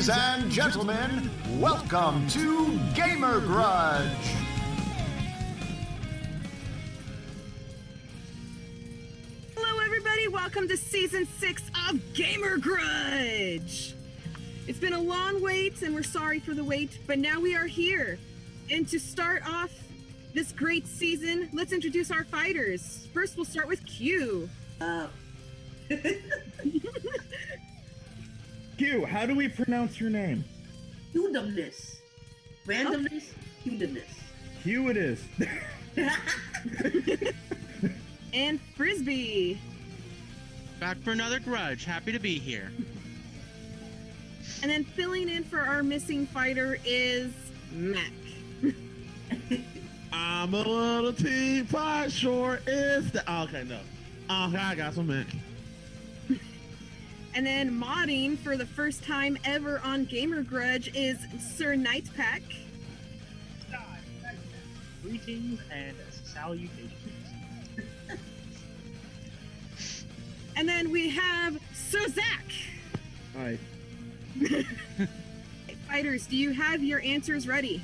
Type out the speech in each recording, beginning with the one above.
Ladies and gentlemen, welcome to Gamer Grudge. Hello, everybody. Welcome to season six of Gamer Grudge. It's been a long wait, and we're sorry for the wait, but now we are here. And to start off this great season, let's introduce our fighters. First, we'll start with Q. Uh, Q, how do we pronounce your name? Humanness. Randomness, humanness. Q it is. And Frisbee. Back for another grudge. Happy to be here. And then filling in for our missing fighter is Mac. I'm a little teapot, sure is the. Okay, no. Okay, I got some ink. And then modding for the first time ever on Gamer Grudge is Sir Nightpack. Greetings and salutations. And then we have Sir Zach. Hi. Fighters, do you have your answers ready?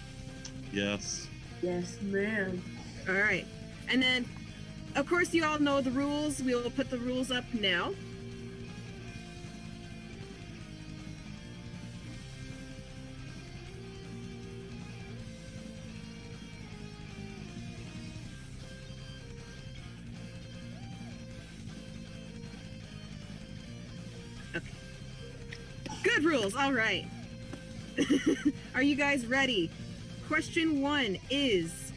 Yes. yes, ma'am. All right. And then, of course, you all know the rules. We will put the rules up now. Good rules. All right. Are you guys ready? Question one is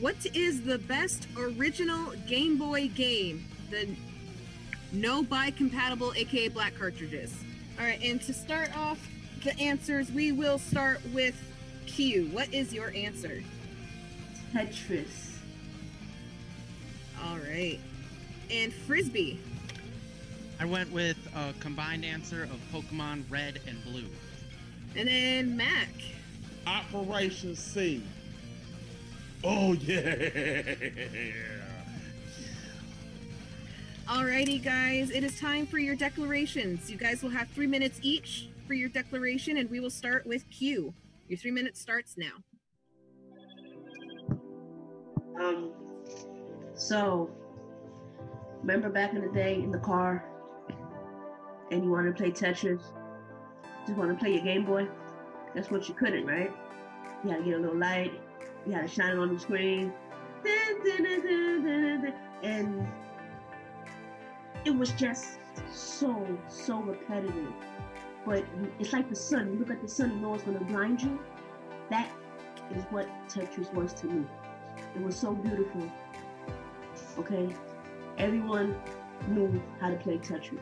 What is the best original Game Boy game? The no buy compatible, aka black cartridges. All right, and to start off the answers, we will start with Q. What is your answer? Tetris. All right. And Frisbee. I went with a combined answer of Pokemon Red and Blue. And then Mac. Operation C. Oh, yeah. Alrighty, guys, it is time for your declarations. You guys will have three minutes each for your declaration, and we will start with Q. Your three minutes starts now. Um, so, remember back in the day in the car, and you wanted to play Tetris? Just want to play your Game Boy? That's what you couldn't, right? You had to get a little light, you had to shine it on the screen, and it was just so, so repetitive. But it's like the sun. You look at the sun, you know it's going to blind you. That is what Tetris was to me. It was so beautiful. Okay? Everyone knew how to play Tetris.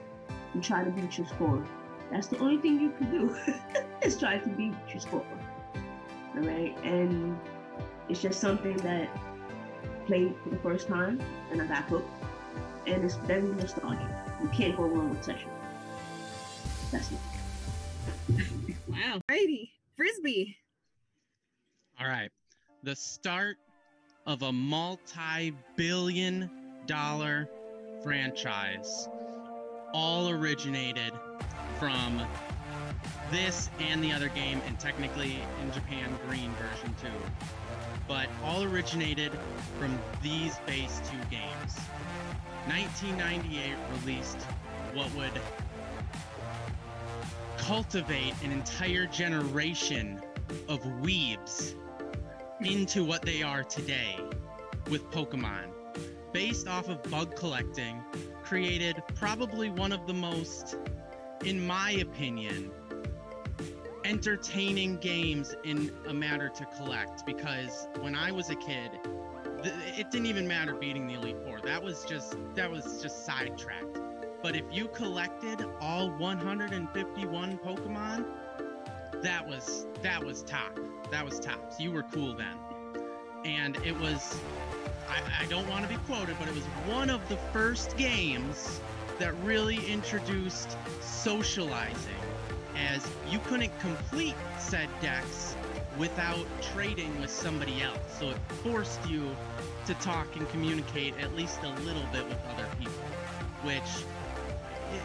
You try to beat your score. That's the only thing you can do is try to beat your score. Alright? And it's just something that played for the first time and I got hooked. And it's very nostalgic. You can't go wrong with Tetris. That's it. Wow. Alrighty. Frisbee. All right. The start of a multi billion dollar franchise all originated from this and the other game, and technically in Japan, Green version 2. But all originated from these base two games. 1998 released what would cultivate an entire generation of weebs into what they are today with Pokemon. Based off of bug collecting, created probably one of the most, in my opinion, entertaining games in a matter to collect because when I was a kid, it didn't even matter beating the Elite Four. That was just that was just sidetracked. But if you collected all 151 Pokemon, that was that was top. That was tops. You were cool then. And it was I, I don't want to be quoted, but it was one of the first games that really introduced socializing as you couldn't complete said decks without trading with somebody else. So it forced you to talk and communicate at least a little bit with other people, which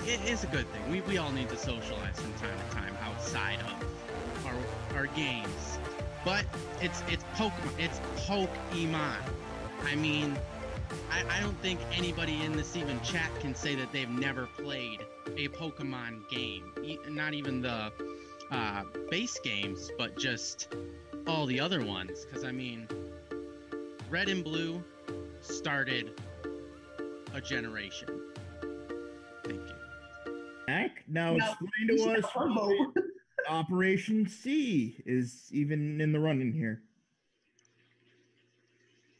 it is a good thing. We, we all need to socialize from time to time outside of our our games. But it's it's Pokemon. It's Pokemon. I mean, I, I don't think anybody in this even chat can say that they've never played a Pokemon game. E- Not even the uh, base games, but just all the other ones. Because I mean, Red and Blue started a generation. Thank you. Mac, now Now, explain to us have one why vote. Operation C is even in the running here.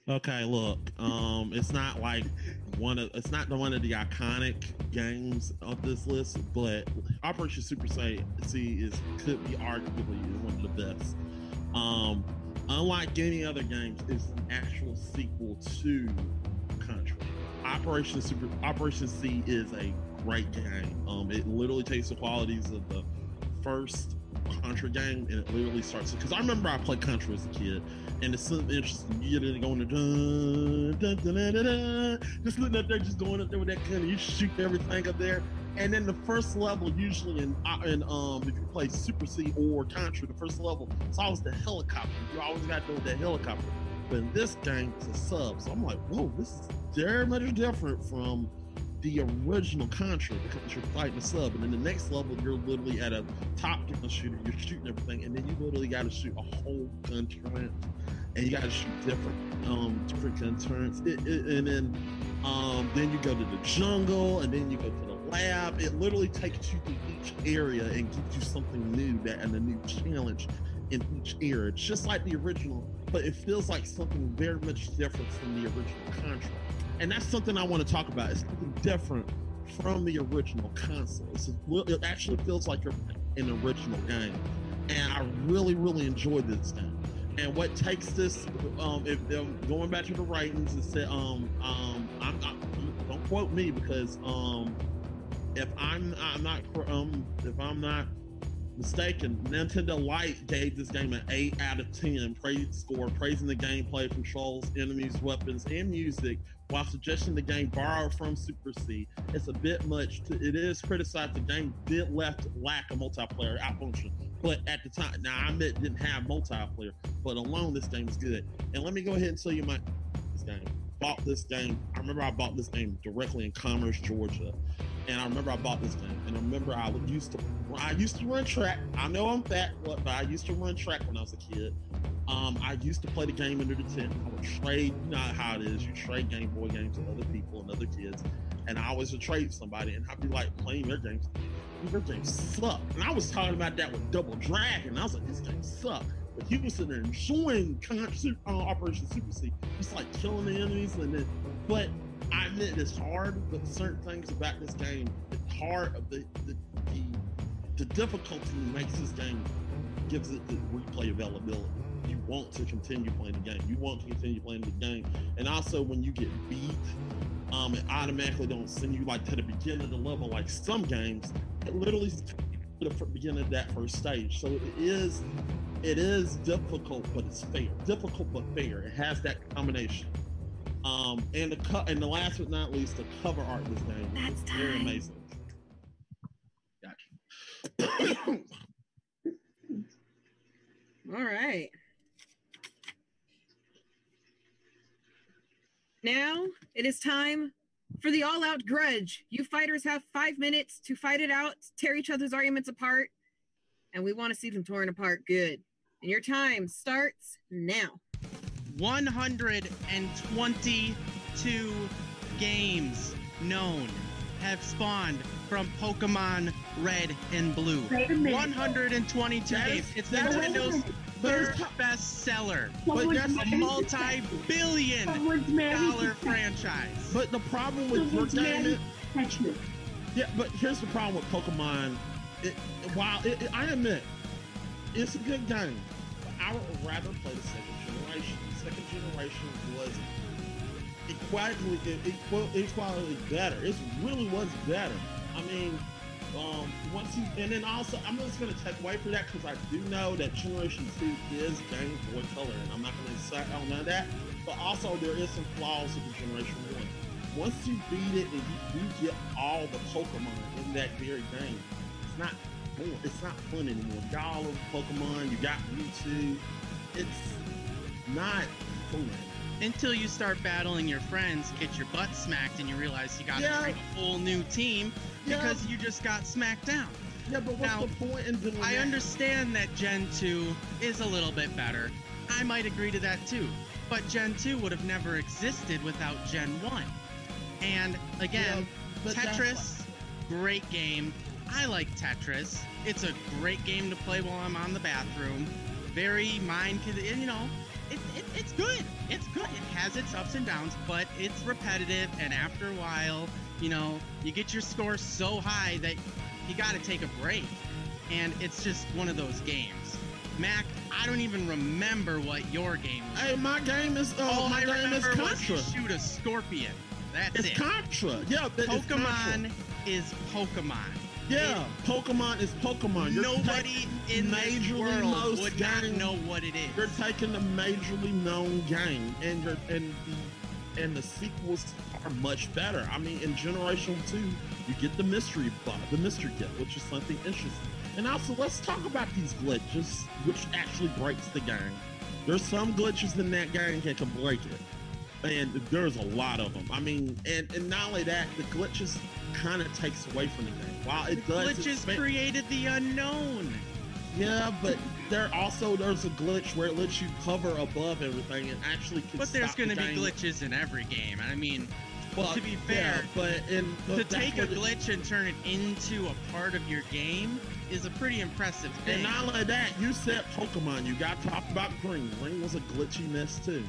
Okay, look, um, it's not like one of it's not the one of the iconic games of this list, but Operation Super Saiyan C is could be arguably one of the best. Um, unlike any other games, it's an actual sequel to Contra. Operation Super Operation C is a great game. Um, it literally takes the qualities of the first Contra game and it literally starts because I remember I played Contra as a kid and it's something interesting. You get it going to dun, just sitting up there, just going up there with that gun, and you shoot everything up there. And then the first level, usually in in um if you play Super C or Contra, the first level it's always the helicopter. You always got to go with that helicopter. But in this game, it's a sub, so I'm like, whoa, this is very much different from the original Contra because you're fighting a sub, and then the next level you're literally at a top gun shooter, you're shooting everything, and then you literally got to shoot a whole gun turret, and you got to shoot different um different gun turrets, it, it, and then um then you go to the jungle, and then you go to the lab. It literally takes you to each area and gives you something new that and a new challenge in each area. It's just like the original, but it feels like something very much different from the original Contra and that's something I want to talk about. It's something different from the original console. It's it actually feels like you're an original game, and I really, really enjoyed this game. And what takes this, um, if um, going back to the writings and that um, um, I'm, I'm, don't quote me because um, if I'm, I'm not, um, if I'm not mistaken, Nintendo Life gave this game an 8 out of 10 praise score, praising the gameplay, controls, enemies, weapons, and music, while suggesting the game borrow from Super C. It's a bit much. To, it is criticized the game did left lack a multiplayer out function, but at the time, now I admit it didn't have multiplayer, but alone this game is good. And let me go ahead and tell you my this game. Bought this game. I remember I bought this game directly in Commerce, Georgia and I remember I bought this game, and I remember I used to I used to run track. I know I'm fat, but I used to run track when I was a kid. Um, I used to play the game under the tent. I would trade, you know how it is. You trade Game Boy games with other people and other kids, and I always would trade somebody, and I'd be like playing their games. Their games suck, and I was talking about that with Double Dragon. I was like, this game suck. But he was sitting there enjoying Con- Super- uh, Operation Super C, just like killing the enemies, and then, but I admit it's hard, but certain things about this game, the hard of the the, the the difficulty makes this game gives it the replay availability. You want to continue playing the game. You want to continue playing the game, and also when you get beat, um, it automatically don't send you like to the beginning of the level like some games. It literally the beginning of that first stage. So it is it is difficult, but it's fair. Difficult but fair. It has that combination. Um, and the co- and the last but not least, the cover art was done. game That's is very time. amazing. Gotcha. All right. Now it is time for the all out grudge. You fighters have five minutes to fight it out, tear each other's arguments apart, and we want to see them torn apart good. And your time starts now. 122 games known have spawned from Pokemon Red and Blue. Wait a minute. 122 That is- games. It's Nintendo's but third it's- best seller. But that's A multi-billion Someone's married dollar to franchise. But the problem with your Someone's game, is, yeah. But here's the problem with Pokemon. It, while it, it- I admit it's a good game, but I would rather play the second generation. The second generation was equally equal, equally better. It really was better. I mean, um, once you and then also I'm just gonna take away from that because I do know that Generation Two is Game Boy Color, and I'm not gonna say on none of that. But also there is some flaws with the Generation One. once you beat it and you, you get all the Pokemon in that very game, it's not It's not fun anymore. Y'all of Pokemon. You got Mewtwo. It's not fun. Until you start battling your friends, get your butt smacked, and you realize you got to Yeah. create a whole new team Yeah. because you just got smacked down. Yeah, but what's Now, the point in doing I that? understand that Gen 2 is a little bit better. I might agree to that too. But Gen 2 would have never existed without Gen 1. And again, Yeah, Tetris, great game. I like Tetris. It's a great game to play while I'm on the bathroom. Very mind, you know, it, it, it's good. It's good. It has its ups and downs, but it's repetitive. And after a while, you know, you get your score so high that you got to take a break. And it's just one of those games. Mac, I don't even remember what your game was. Hey, my game is uh, All my I game is remember was you Contra. shoot a scorpion. That's It's it. Contra. Yeah, that- it's Contra. Pokemon is Pokemon. Yeah, Pokemon is Pokemon. You're Nobody in majorly world most would not games- know what it is. You're taking a majorly known game, and you're and the and the sequels are much better. I mean, in Generation Two, you get the mystery plot, the mystery kit, which is something interesting. And also, let's talk about these glitches, which actually breaks the game. There's some glitches in that game that can break it, and there's a lot of them. I mean, and and not only that, the glitches kind of takes away from the game. While it does, Glitches expand- created the unknown. yeah, but there also there's a glitch where it lets you hover above everything and actually can But there's going to be glitches in every game. I mean, Well, to be yeah, fair, but in to but take a glitch and turn it into a part of your game is a pretty impressive thing. and not only that, you said Pokemon. You got to talk about Green. Green was a glitchy mess too.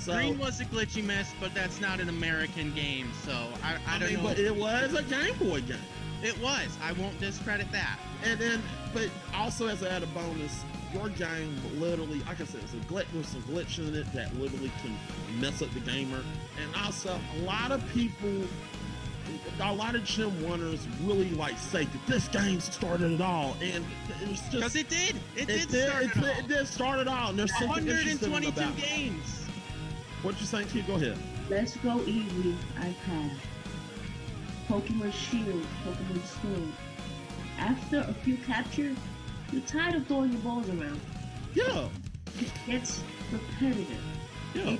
So Green was a glitchy mess, but that's not an American game, so I, I, I, don't mean, know. but it was a Game Boy game. it was. I won't discredit that. And then, but also as an added bonus, your game literally, like I said, it's a glitch. with some glitch in it that literally can mess up the gamer. And also, a lot of people, a lot of Gym Oneers really like say that this game started it all, and it's just Because it did. It, did did, start it, it, did, it did start it all. And there's all. something interesting 122 about it. games. What you saying, Kid? Go ahead. Let's go Eevee, iPad. Pokemon Shield, Pokemon Sword. After a few captures, you're tired of throwing your balls around. Yeah, It gets repetitive, yeah.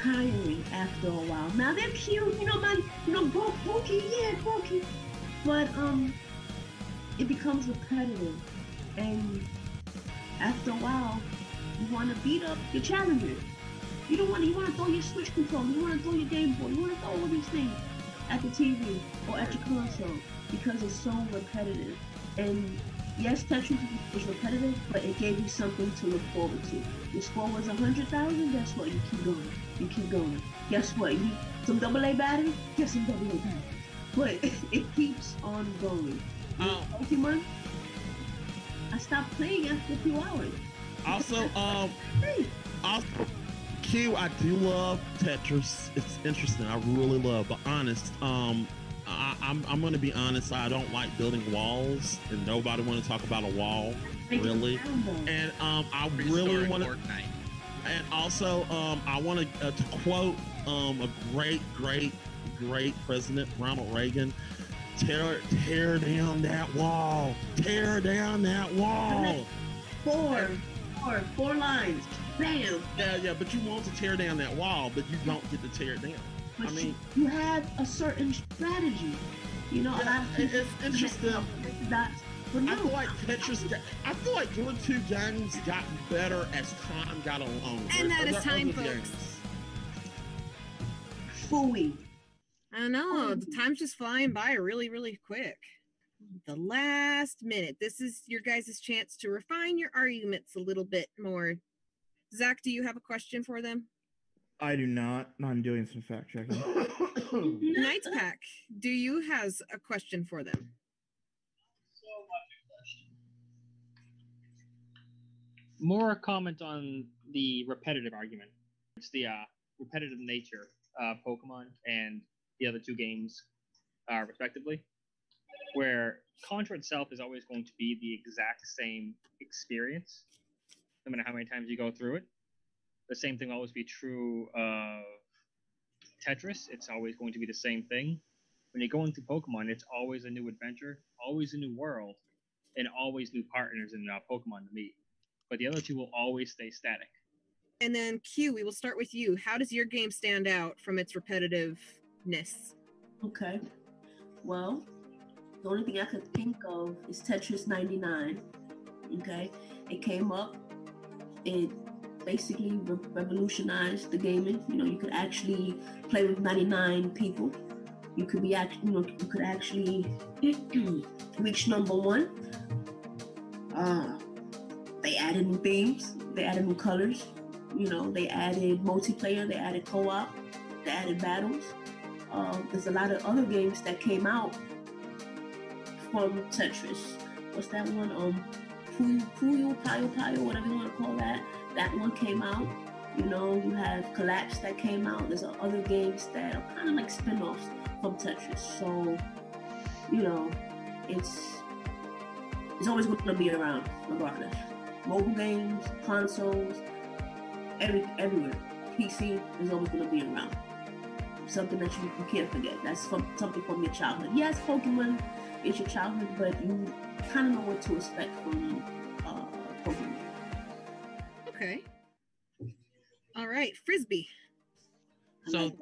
tiring after a while. Now they're cute, you know, man, you know, go Pokey, yeah, Pokey. But um it becomes repetitive and after a while you wanna beat up your challengers. You don't want to, you wanna throw your switch controller, you wanna throw your Game Boy, you wanna throw all these things at the TV or at your console because it's so repetitive. And yes, Tetris is repetitive, but it gave you something to look forward to. Your score was a hundred thousand. Guess what? You keep going. You keep going. Guess what? You some double A battery. Get some double A battery. But it keeps on going. Um, Pokemon. I stopped playing after a few hours. Also, um, Hey, Also, Q, I do love Tetris. It's interesting. I really love, but honest, um, I, I'm I'm gonna be honest. I don't like building walls, and nobody want to talk about a wall. Really? And um, I really want to, Fortnite. and also um, I want to uh, to quote um a great, great, great President Ronald Reagan. Tear, tear down that wall. Tear down that wall. Four, four, four lines. Bam. Yeah, yeah, but you want to tear down that wall, but you don't get to tear it down. But I you- mean- you, have a certain strategy. You know, a lot Yeah, of it- people it's interesting. connect the dots, But I feel like Tetris. Got, I feel like your two games got better as time got along. And that There- is there are time, other folks. Fooey. I don't know. The time's just flying by really, really quick. The last minute. This is your guys' chance to refine your arguments a little bit more. Zach, do you have a question for them? I do not. I'm doing some fact checking. Knights Pack, do you has a question for them? More comment on the repetitive argument. It's the uh, repetitive nature of Pokemon and the other two games, uh, respectively, where Contra itself is always going to be the exact same experience, no matter how many times you go through it. The same thing will always be true of Tetris, it's always going to be the same thing. When you go into Pokemon, it's always a new adventure, always a new world, and always new partners and uh, Pokemon to meet. But the other two will always stay static. And then Q, we will start with you. How does your game stand out from its repetitiveness? Okay. Well, the only thing I could think of is Tetris 99. Okay. It came up. It basically re- revolutionized the gaming. You know, you could actually play with 99 people. You could be act, you know, you could actually reach number one. Uh, they added new themes. They added new colors. You know, they added multiplayer. They added co-op. They added battles. Uh, there's a lot of other games that came out from Tetris. What's that one? Um, Puyo, Puyo, Payo, whatever you want to call that. That one came out. You know, you have Collapse that came out. There's other games that are kind of like spin-offs from Tetris. So, you know, it's it's always going to be around, regardless. Mobile games, consoles, every everywhere. PC is always going to be around. Something that you, you can't forget. That's from something from your childhood. Yes, Pokemon is your childhood, but you kind of know what to expect from uh, Pokemon. Okay. All right, Frisbee. I So- like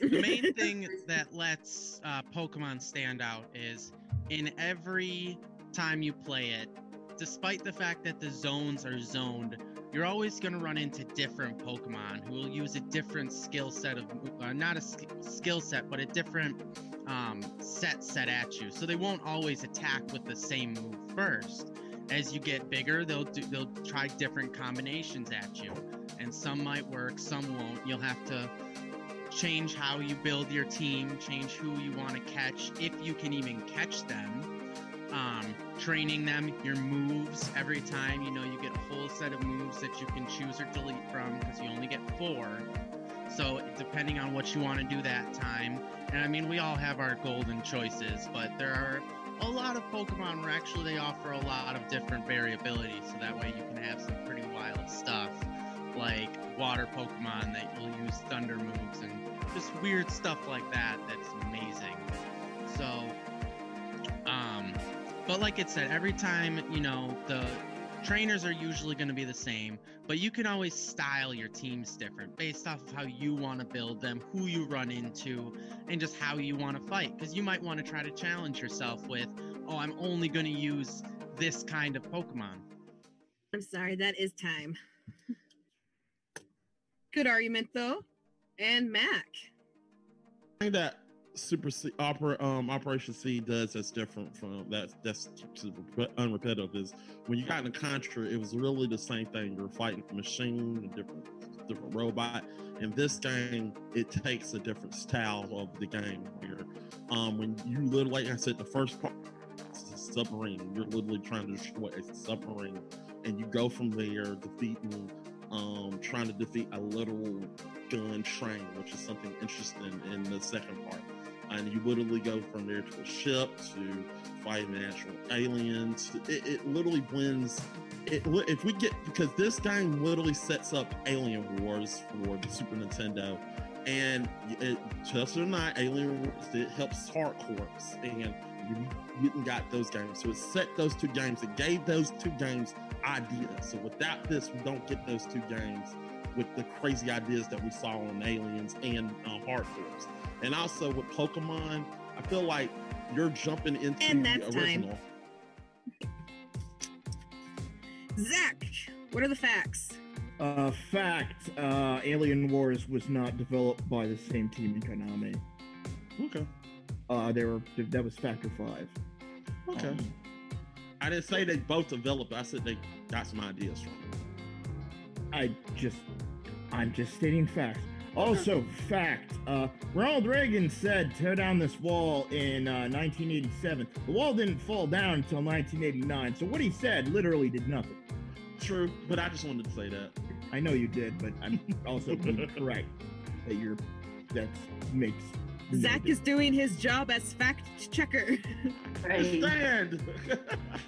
the main thing that lets uh, Pokemon stand out is in every time you play it, despite the fact that the zones are zoned, you're always going to run into different Pokemon who will use a different skill set of, uh, not a sk- skill set, but a different um, set set at you. So they won't always attack with the same move first. As you get bigger, they'll do, they'll try different combinations at you, and some might work, some won't. You'll have to change how you build your team, change who you want to catch, if you can even catch them. Um, training them, your moves every time. You know, you get a whole set of moves that you can choose or delete from because you only get four. So, depending on what you want to do that time, and I mean, we all have our golden choices, but there are a lot of Pokemon where actually they offer a lot of different variability, so that way you can have some pretty wild stuff like water Pokemon that you'll use thunder moves and just weird stuff like that that's amazing. So, um, but like it said, every time, you know, the trainers are usually going to be the same, but you can always style your teams different based off of how you want to build them, who you run into, and just how you want to fight. Because you might want to try to challenge yourself with, oh, I'm only going to use this kind of Pokemon. I'm sorry, that is time. Good argument though. And Mac. thing that Super C, Opera, um, Operation C does that's different from that that's unrepetitive is when you got in the Contra, it was really the same thing. You're fighting a machine, a different different robot. In this game, it takes a different style of the game here. Um, when you literally, like I said, the first part is a submarine. You're literally trying to destroy a submarine, and you go from there defeating, um, trying to defeat a little gun train, which is something interesting in the second part. And you literally go from there to a ship to fighting actual aliens. It, it literally blends. It, if we get because this game literally sets up Alien Wars for the Super Nintendo, and it, just or not, Alien Wars it helps Hard Corps, and you got those games. So it set those two games. It gave those two games ideas. So without this, we don't get those two games with the crazy ideas that we saw on Aliens and uh, Hard Force. And also with Pokemon, I feel like you're jumping into And the that's time. original. Zach, what are the facts? Uh, fact: uh, Alien Wars was not developed by the same team in Konami. Okay. Uh, they were that was Factor Five. Okay. Um, I didn't say they both developed. I said they got some ideas from it. I just, I'm just stating facts. Also, fact: uh, Ronald Reagan said, "Tear down this wall" in uh, 1987. The wall didn't fall down until 1989. So what he said literally did nothing. True, but I just wanted to say that. I know you did, but I'm also being correct that you're that makes Zach is doing his job as fact checker. Right. Stand.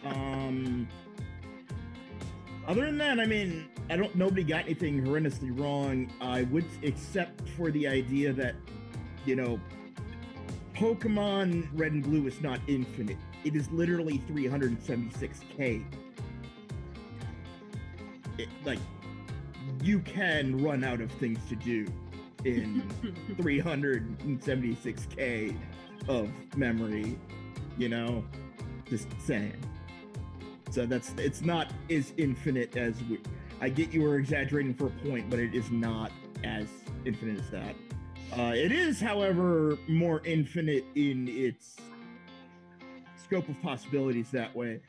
Um. Other than that, I mean, I don't. Nobody got anything horrendously wrong. I would, except for the idea that, you know, Pokemon Red and Blue is not infinite. It is literally 376k. It, like, you can run out of things to do in 376k of memory. You know, just saying. So that's it's not as infinite as we. I get you were exaggerating for a point, but it is not as infinite as that. Uh, it is, however, more infinite in its scope of possibilities that way.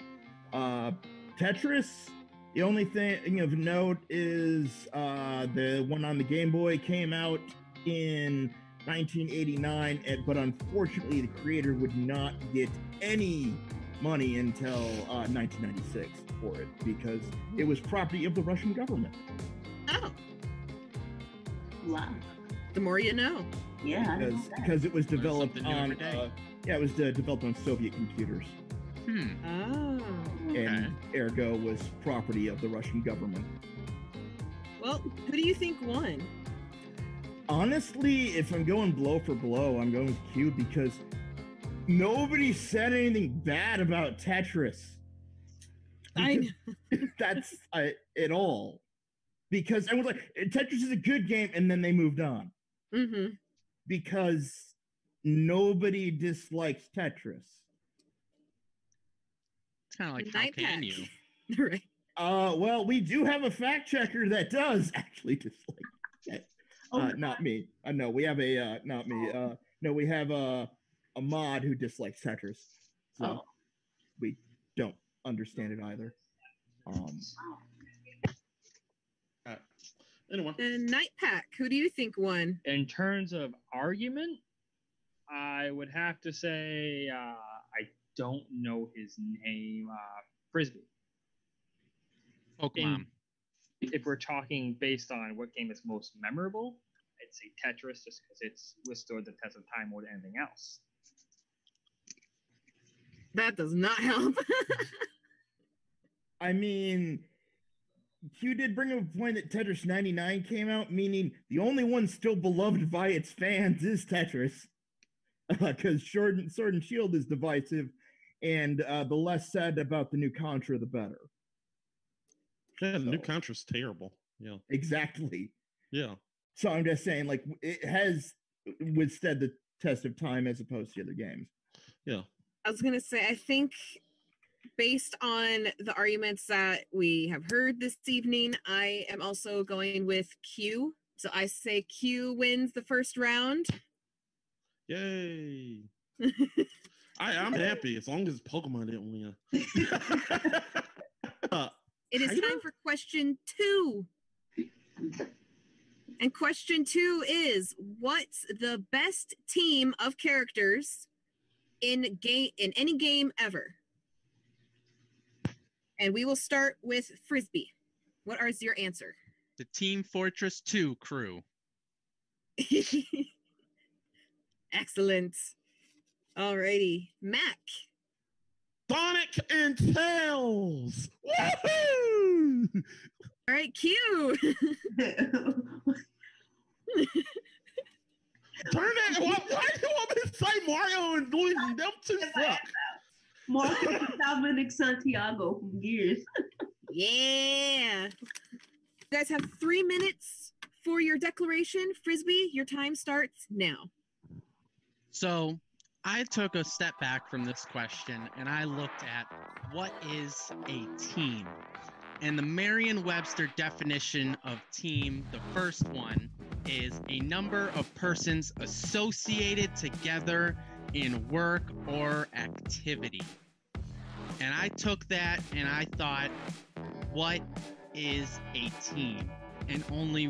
Uh, Tetris, the only thing of note is uh, the one on the Game Boy came out in 1989, but unfortunately, the creator would not get any money until uh, 1996 for it because it was property of the Russian government. Oh, Wow. the more you know. Yeah. Because know because it was developed on uh, yeah it was uh, developed on Soviet computers Hmm. Oh. Okay. and ergo was property of the Russian government. Well, who do you think won? Honestly, if I'm going blow for blow, I'm going with Q because nobody said anything bad about Tetris. I That's uh, at all. Because I was like, Tetris is a good game, and then they moved on mm-hmm. because nobody dislikes Tetris. It's kind of like how Night can Pack. you? right. Uh, well, we do have a fact checker that does actually dislike it. Oh, Uh, not me. Uh, no, we have a uh, not me. Uh, no, we have a a mod who dislikes Tetris, so Oh. we don't understand it either. Um, Anyway, And Night Pack, who do you think won? In terms of argument, I would have to say uh, I don't know his name. Uh, Frisbee. Pokemon. If we're talking based on what game is most memorable, I'd say Tetris, just because it's withstood the test of time more than anything else. That does not help. I mean, Q did bring up a point that Tetris 99 came out, meaning the only one still beloved by its fans is Tetris. Because Sword, and- Sword and Shield is divisive, and uh, the less said about the new Contra, the better. yeah, the new So- Contra's terrible. Yeah, Exactly. yeah. So I'm just saying, like, it has withstood the test of time as opposed to the other games. I was gonna say, I think based on the arguments that we have heard this evening, I am also going with Q. So I say Q wins the first round. Yay! I, I'm happy as long as Pokemon didn't win. uh, It is time for question two. And question two is what's the best team of characters in game in any game ever? And we will start with Frisbee. What is your answer? The Team Fortress 2 crew. Excellent. Alrighty. Mac. Sonic and Tails. Woohoo! All right, Q. Turn that. Why, why do you want me to say Mario and Luigi? Them two suck. Marco Dominic Santiago from Gears. yeah. You guys have three minutes for your declaration. Frisbee, your time starts now. So I took a step back from this question and I looked at what is a team? And the Merriam Webster definition of team, the first one, is a number of persons associated together in work or activity. And I took that and I thought, what is a team? And only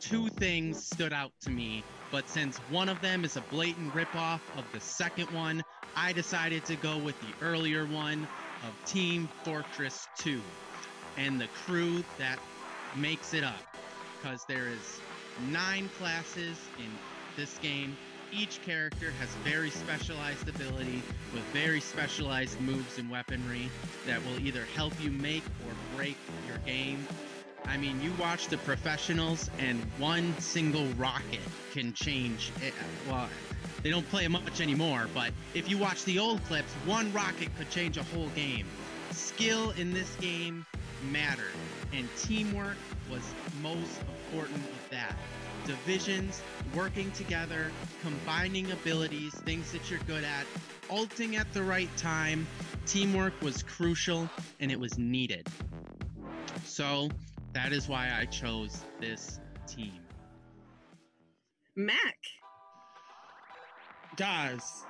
two things stood out to me but since one of them is a blatant ripoff of the second one, I decided to go with the earlier one of Team Fortress 2 and the crew that makes it up. Because there is nine classes in this game, each character has very specialized ability with very specialized moves and weaponry that will either help you make or break your game. I mean, you watch the professionals, and one single rocket can change. It. Well, they don't play much anymore, but if you watch the old clips, one rocket could change a whole game. Skill in this game mattered, and teamwork was most important of that. Divisions, working together, combining abilities, things that you're good at, ulting at the right time. Teamwork was crucial and it was needed. So that is why I chose this team. Mac. guys,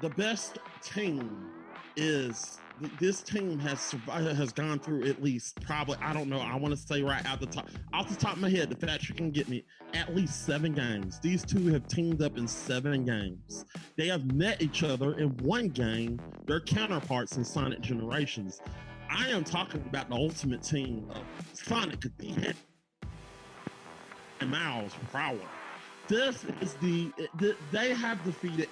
the best team is this team has survived, has gone through at least probably I don't know I want to say right out the top off the top of my head the fact you can get me at least seven games. These two have teamed up in seven games. They have met each other in one game. Their counterparts in Sonic Generations. I am talking about the ultimate team of Sonic and Miles Prower. This is the, the they have defeated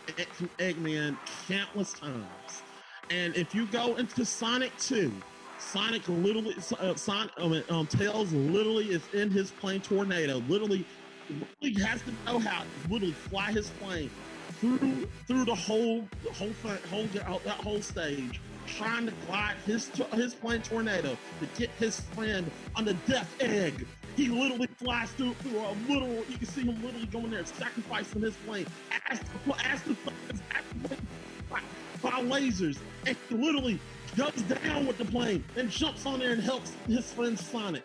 Eggman countless times. And if you go into Sonic 2, Sonic literally, uh, Sonic, um, um, Tails literally is in his plane tornado. Literally, he has to know how to literally fly his plane through through the whole the whole thing, whole that whole stage, trying to glide his his plane tornado to get his friend on the death egg. He literally flies through through a literal. You can see him literally going there, sacrificing his plane, ask ask the by, by lasers, and literally goes down with the plane and jumps on there and helps his friend Sonic.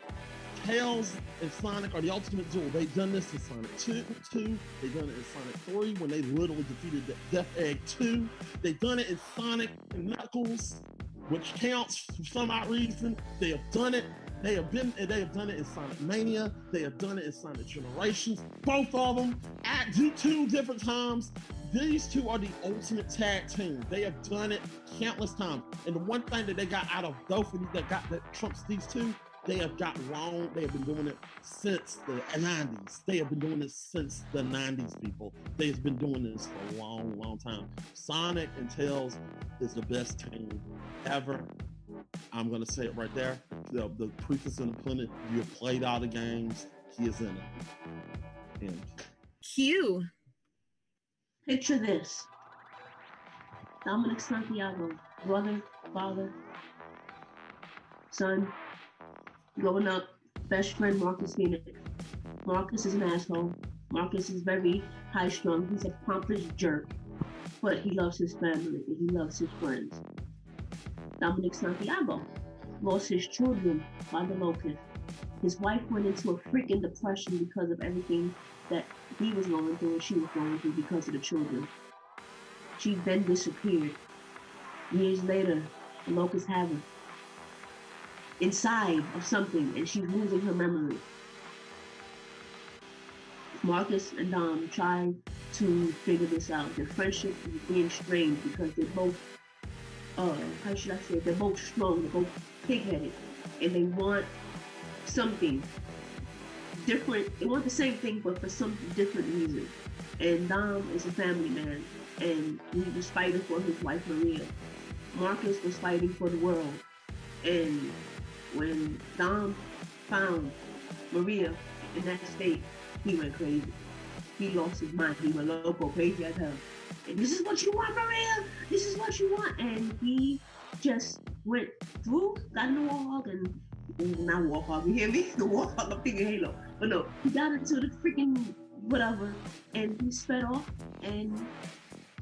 Tails and Sonic are the ultimate duel. They've done this in Sonic 2, 2. They've done it in Sonic 3 when they literally defeated the Death Egg 2. They've done it in Sonic and Knuckles, which counts for some odd reason. They have done it. They have been. They have done it in Sonic Mania. They have done it in Sonic Generations. Both of them at two different times. These two are the ultimate tag team. They have done it countless times. And the one thing that they got out of these that got that trumps these two they have got long, they have been doing it since the 90s. They have been doing this since the 90s, people. They've been doing this for a long, long time. Sonic and Tails is the best team ever. I'm gonna say it right there. The, the proof is in the pudding. You have played all the games. He is in it. And Q. Picture this. Dominic Santiago, brother, father, son, growing up, best friend Marcus Phoenix. Marcus is an asshole. Marcus is very high strung. He's a pompous jerk, but he loves his family and he loves his friends. Dominic Santiago lost his children by the locust. His wife went into a freaking depression because of everything that he was going through and she was going through because of the children. She then disappeared. Years later, the locusts have her inside of something and she's losing her memory. Marcus and Dom try to figure this out. Their friendship is being strained because they're both, uh, how should I say? They're both strong, they're both pig-headed, and they want something different. They want the same thing, but for some different reason. And Dom is a family man, and he was fighting for his wife Maria. Marcus was fighting for the world, and when Dom found Maria in that state, he went crazy. He lost his mind. He went loco, crazy as hell. And this is what you want, Maria. This is what you want. And he just went through, got in the Warthog, and not Warthog. You hear me? The Warthog, I'm thinking Halo. But no, he got into the freaking whatever, and he sped off, and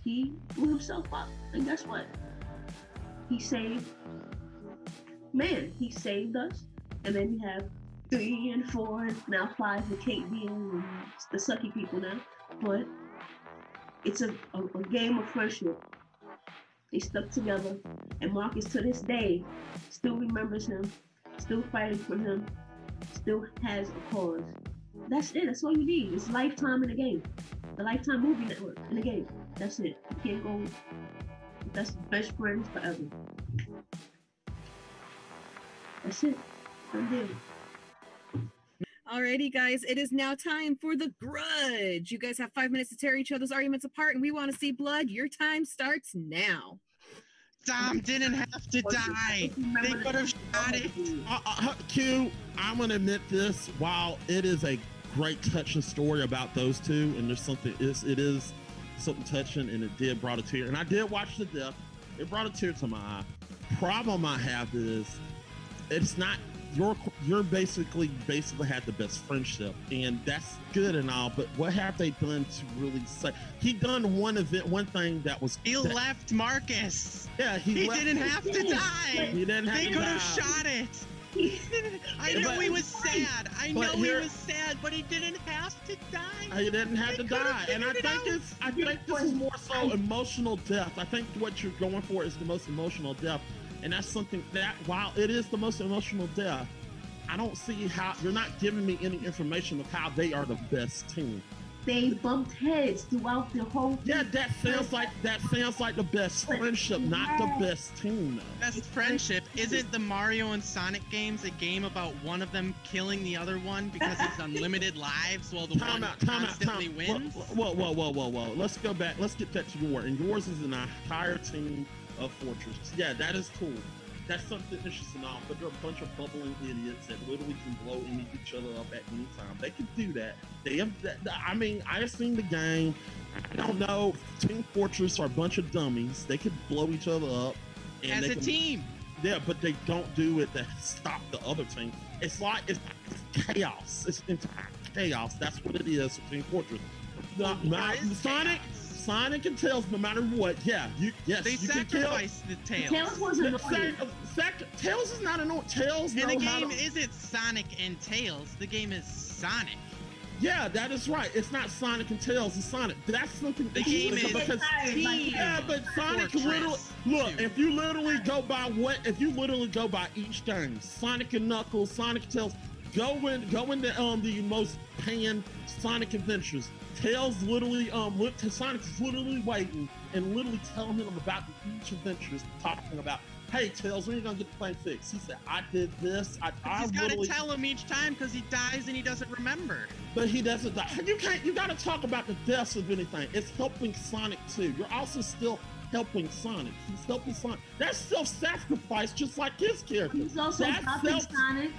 he blew himself up. And guess what? He saved man, he saved us. And then you have three and four, and now five with Kait being the sucky people now. But it's a, a, a game of friendship. They stuck together, and Marcus to this day still remembers him, still fighting for him, still has a cause. That's it. That's all you need. It's lifetime in the game. The Lifetime Movie Network in the game. That's it. You can't go. That's best friends forever. That's it. I'm there. Alrighty, guys, it is now time for the grudge. You guys have five minutes to tear each other's arguments apart, and we want to see blood. Your time starts now. Dom didn't have to die. They could have shot it. Uh, uh, Q, I'm gonna admit this. While it is a great touching story about those two, and there's something is it is something touching, and it did brought a tear. And I did watch the death. It brought a tear to my eye. Problem I have is it's not you're you're basically basically had the best friendship, and that's good and all. But what have they done to really say? He done one event, one thing that was He that- left Marcus. Yeah, he, He didn't have to die. He didn't have They could have shot it. I know But- he was sad. I know here- he was sad, but he didn't have to die. He didn't have They to die, and I think out. it's. I think this is more so emotional death. I think what you're going for is the most emotional death, and that's something that while it is the most emotional death, I don't see how you're not giving me any information of how they are the best team. They bumped heads throughout the whole thing. Yeah, that sounds like that sounds like the best friendship, not the best team. Though. Best friendship isn't the Mario and Sonic games a game about one of them killing the other one because it's unlimited lives while the Time one out, time out, constantly time. wins? Whoa, whoa, whoa, whoa, whoa. Let's go back. Let's get that to your and yours is an entire team of Fortress. Yeah, that is cool. That's something interesting all, but they're a bunch of bubbling idiots that literally can blow each other up at any time. They can do that. They have. That, I mean, I've seen the game. I don't know. Team Fortress are a bunch of dummies. They could blow each other up. And As a can- team. yeah, but they don't do it to stop the other team. It's like it's, it's chaos. It's entire chaos. That's what it is with Team Fortress. Not- not- Sonic, chaos. Sonic and Tails, no matter what, yeah, you yes, They you can kill. the tails. Tails was The annoying. sac- sac- Tails is not annoying. Tails And the game to- isn't Sonic and Tails. The game is Sonic. Yeah, that is right. It's not Sonic and Tails. It's Sonic. That's something. The game is because Team Yeah, but Sonic Fortress literally look. two. If you literally go by what, if you literally go by each game, Sonic and Knuckles, Sonic and Tails, go in, go into um the most paying Sonic adventures. Tails literally um look to Sonic is literally waiting and literally telling him about each adventures, talking about. Hey Tails, when are you gonna get the plane fixed? He said, "I did this. I, I He's got to literally." tell him each time because he dies and he doesn't remember. But he doesn't die. You can't. You got to talk about the deaths of anything. It's helping Sonic too. You're also still helping Sonic. He's helping Sonic. That's self-sacrifice, just like his character. He's also That's dropping self- Sonic.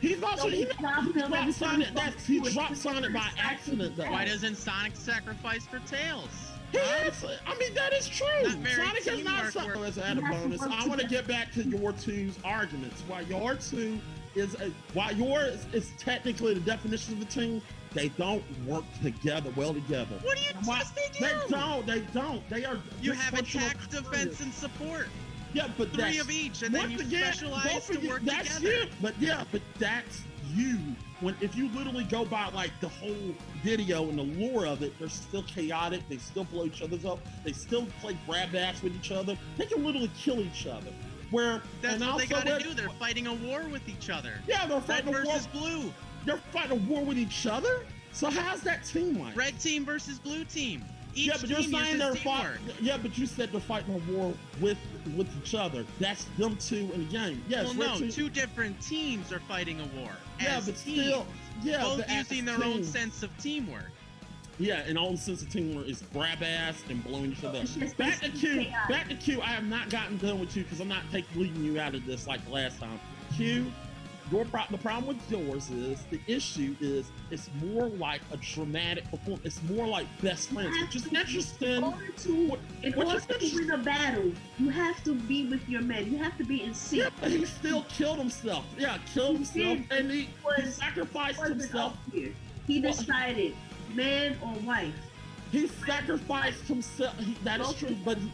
He's also he, Don't he dropped Sonic. he That's he dropped Sonic by accident though. Why doesn't Sonic sacrifice for Tails? He has, I mean, that is true. Sonic is not teamwork something as an added He has to bonus. I want to get back to your two's arguments. Why your two is a, why yours is technically the definition of a team. They don't work together well together. What do you Why- yes, they do? They don't. They don't. They are. You have attack, defense, and support. Yeah, but Three that's, of each, and then you again, specialize to forget, work that's together. You. But yeah, but that's you. When if you literally go by like the whole video and the lore of it, they're still chaotic. They still blow each other's up. They still play grab ass with each other. They can literally kill each other. Where That's and what they gotta where- do. They're fighting a war with each other. yeah, they're Red fighting a war. versus blue. They're fighting a war with each other. So how's that team like? Red team versus blue team. Each yeah, but you're team saying uses they're teamwork. fighting. Yeah, but you said they're fighting a war with with each other. That's them two in the game. Yes, well, no, team- two different teams are fighting a war. Yeah, as but teams, still, yeah, both using a their own sense of teamwork. Yeah, and all the sense of teamwork is grab ass and blowing each other. up. Back to Q. Back to Q. I have not gotten done with you because I'm not taking leading you out of this like the last time. Q. Your pro- the problem with yours is the issue is it's more like a dramatic performance. It's more like best friends, which is interesting. In order to, in order to win a battle, you have to be with your men. You have to be in sync. Yeah, but he still killed himself. Yeah, killed himself, and he, he sacrificed himself. He Well- decided, man or wife. He sacrificed himself. He, that is true, but he,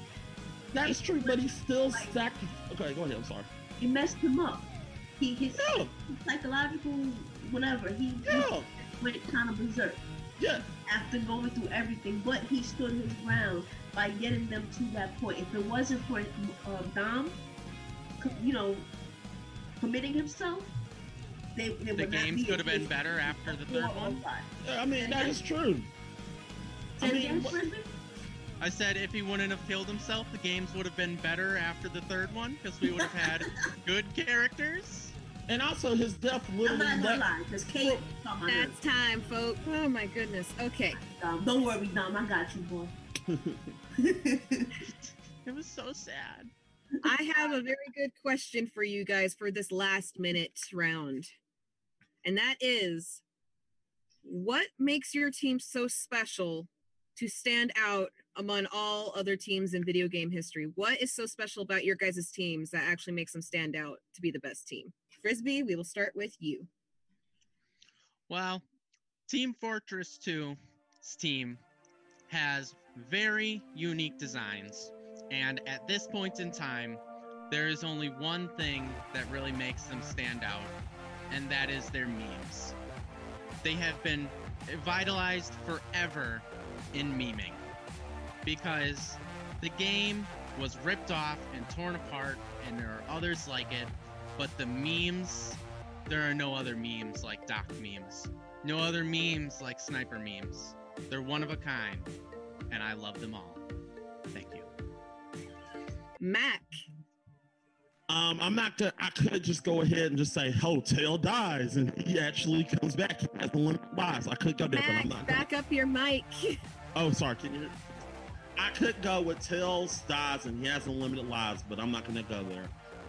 that is true. But he still sacrificed. Okay, go ahead. I'm sorry. He messed him up. He his Yeah, psychological whatever. He, he yeah, went kind of berserk yeah. after going through everything, but he stood his ground by getting them to that point. If it wasn't for uh, Dom, you know, committing himself, they, they The would not games be could have been better after the third or one. I mean, that is true. I mean, what- Frisbee? I said if he wouldn't have killed himself, the games would have been better after the third one because we would have had good characters. And also, his death I'm literally. not gonna left- lie, because Kait. That's time, folks. Oh my goodness. Okay. Dom. Don't worry, Dom. I got you, boy. It was so sad. I have a very good question for you guys for this last minute round. And that is what makes your team so special to stand out among all other teams in video game history? What is so special about your guys' teams that actually makes them stand out to be the best team? Frisbee, we will start with you. Well, Team Fortress 2's team has very unique designs. And at this point in time, there is only one thing that really makes them stand out, and that is their memes. They have been vitalized forever in memeing because the game was ripped off and torn apart, and there are others like it, but the memes, there are no other memes like Doc memes. No other memes like sniper memes. They're one of a kind, and I love them all. Thank you. Mac. Um, I'm not gonna. I could just go ahead and just say Hotel dies, and he actually comes back. He has unlimited lives. I could go there, but I'm Mac, not. Gonna. back up your mic. Oh, sorry. Can you? I could go with Tails dies, and he has unlimited lives, but I'm not gonna go there.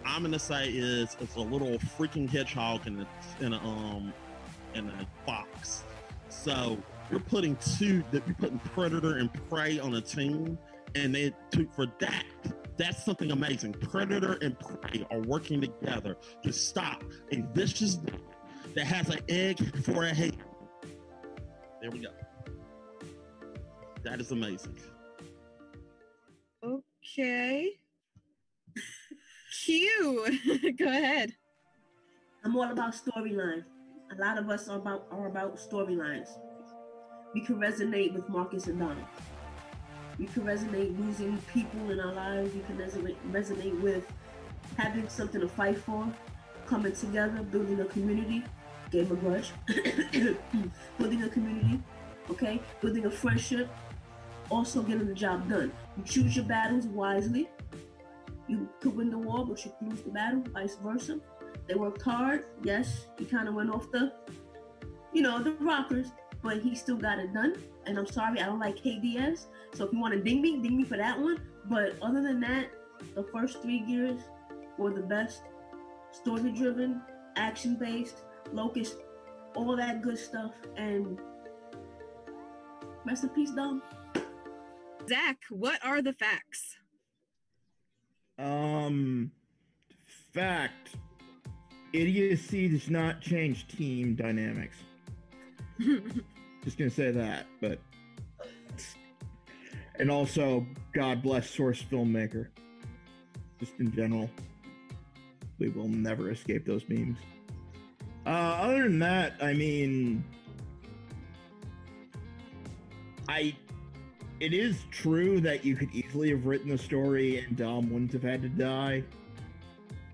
I'm gonna say is it's a little freaking hedgehog in a in a um in a box. So you're putting two that you're putting predator and prey on a team, and they to, for that that's something amazing. Predator and prey are working together to stop a vicious that has an egg for a head. There we go. That is amazing. Okay. Q. Go ahead. I'm all about storylines. A lot of us are about are about storylines. We can resonate with Marcus and Donald. We can resonate losing people in our lives. We can resonate, resonate with having something to fight for, coming together, building a community. Game of Grudge. building a community, okay? Building a friendship. Also getting the job done. You choose your battles wisely. You could win the war, but you could lose the battle, vice versa. They worked hard. Yes, he kind of went off the, you know, the rockers, but he still got it done. And I'm sorry, I don't like KDS. So if you want to ding me, ding me for that one. But other than that, the first three gears were the best. Story driven, action based, locust, all that good stuff. And rest in peace, Dom. Zach, what are the facts? Um, fact: idiocy does not change team dynamics. Just gonna say that, but and also, God bless source filmmaker. Just in general, we will never escape those memes. Uh, other than that, I mean, I. It is true that you could easily have written the story and Dom wouldn't have had to die.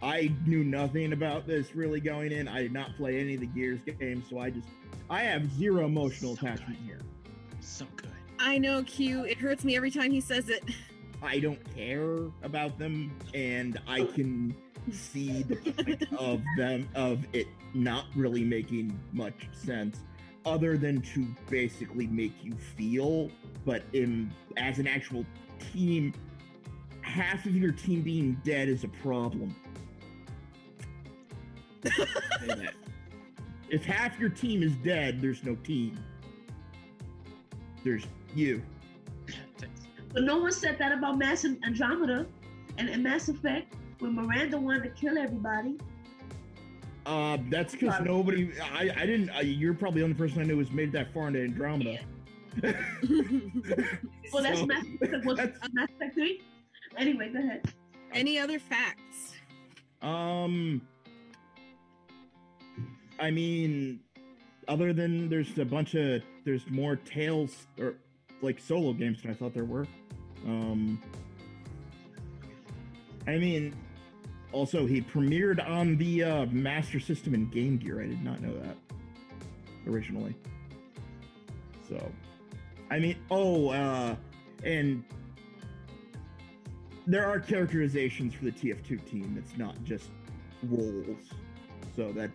I knew nothing about this really going in. I did not play any of the Gears games, so I just I have zero emotional So attachment good. here. So good. I know Q. It hurts me every time he says it. I don't care about them, and I can see the point of them of it not really making much sense, other than to basically make you feel. But in as an actual team, half of your team being dead is a problem. If half your team is dead, there's no team. There's you. But no one said that about Mass Andromeda and, and Mass Effect when Miranda wanted to kill everybody. Uh, that's because nobody. I, I didn't. Uh, you're probably the only person I knew who's made it that far into Andromeda. Well, that's So, Mass Effect. Was that's- Mass Effect 3? Anyway, go ahead. Any other facts? Um, I mean, other than there's a bunch of there's more Tails or like solo games than I thought there were. Um, I mean, also he premiered on the uh, Master System and Game Gear. I did not know that originally. So, I mean, oh, uh, and there are characterizations for the TF2 team. It's not just roles. So that,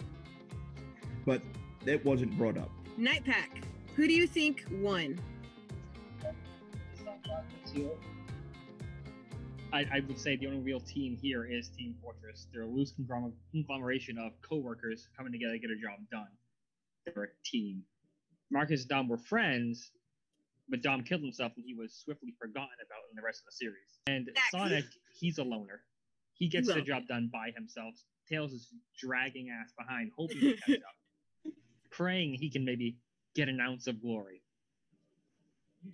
but it wasn't brought up. Night Pack, who do you think won? I, I would say the only real team here is Team Fortress. They're a loose conglom- conglomeration of co-workers coming together to get a job done. They're a team. Marcus and Dom were friends, but Dom killed himself and he was swiftly forgotten about in the rest of the series. And Exactly. Sonic, he's a loner. He gets the job done by himself. Tails is dragging ass behind, hoping to catch up, praying he can maybe get an ounce of glory.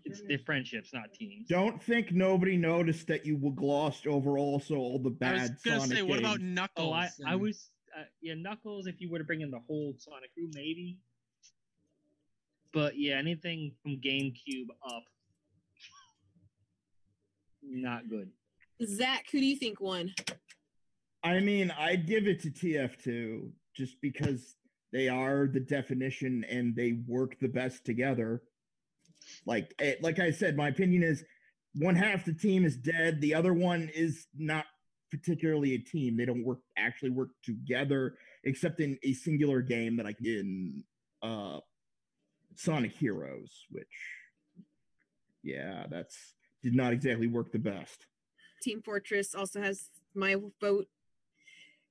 It's their friendships, not teams. Don't think nobody noticed that you were glossed over also all the I was bad gonna Sonic say, what about games. Knuckles? Oh, I, I was uh, yeah Knuckles. If you were to bring in the whole Sonic crew, maybe. But yeah, anything from GameCube up, not good. Zach, who do you think won? I mean, I'd give it to TF2 just because they are the definition and they work the best together. Like, eh, like I said, my opinion is one half the team is dead, the other one is not particularly a team. They don't work actually work together, except in a singular game that I in uh, Sonic Heroes, which, yeah, that's did not exactly work the best. Team Fortress also has my vote.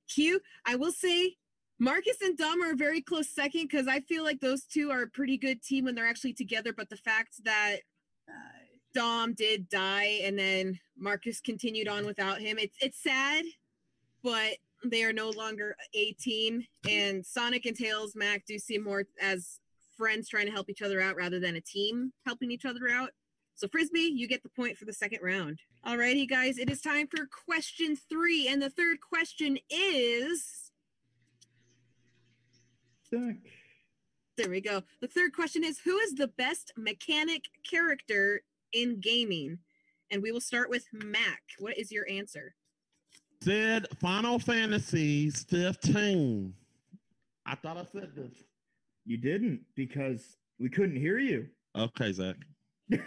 Q, I will say Marcus and Dom are a very close second because I feel like those two are a pretty good team when they're actually together. But the fact that uh, Dom did die and then Marcus continued on without him, it's it's sad, but they are no longer a team. And Sonic and Tails Mac do seem more as friends trying to help each other out rather than a team helping each other out. So Frisbee, you get the point for the second round. Alrighty, guys, it is time for question three, and the third question is Zach. there we go. The third question is who is the best mechanic character in gaming? And we will start with Mac. What is your answer? Said Final Fantasy 15. I thought I said this. You didn't because we couldn't hear you. Okay, Zach.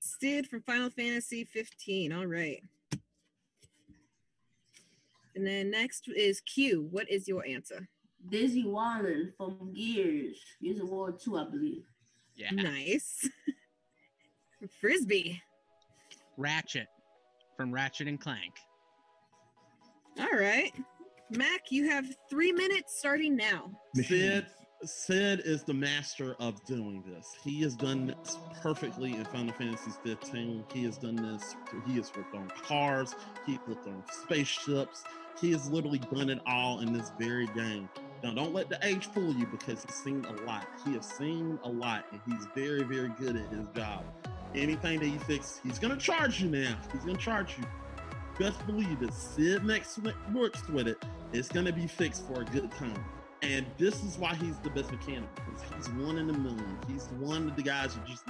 Cid from Final Fantasy 15. All right. And then next is Q. What is your answer? Dizzy Wallin from Gears. Gears of War 2, I believe. yeah, Nice. Frisbee. Ratchet from Ratchet and Clank. All right. Mac, you have three minutes starting now. Cid, Cid is the master of doing this. He has done this perfectly in Final Fantasy 15. He has done this. He has worked on cars. He worked on spaceships. He has literally done it all in this very game. Now, don't let the age fool you because he's seen a lot. He has seen a lot, and he's very, very good at his job. Anything that he fixes, he's gonna charge you now. He's gonna charge you. Best believe it. Cid next works with it. It's gonna be fixed for a good time. And this is why he's the best mechanic. He's one in a million. He's one of the guys who just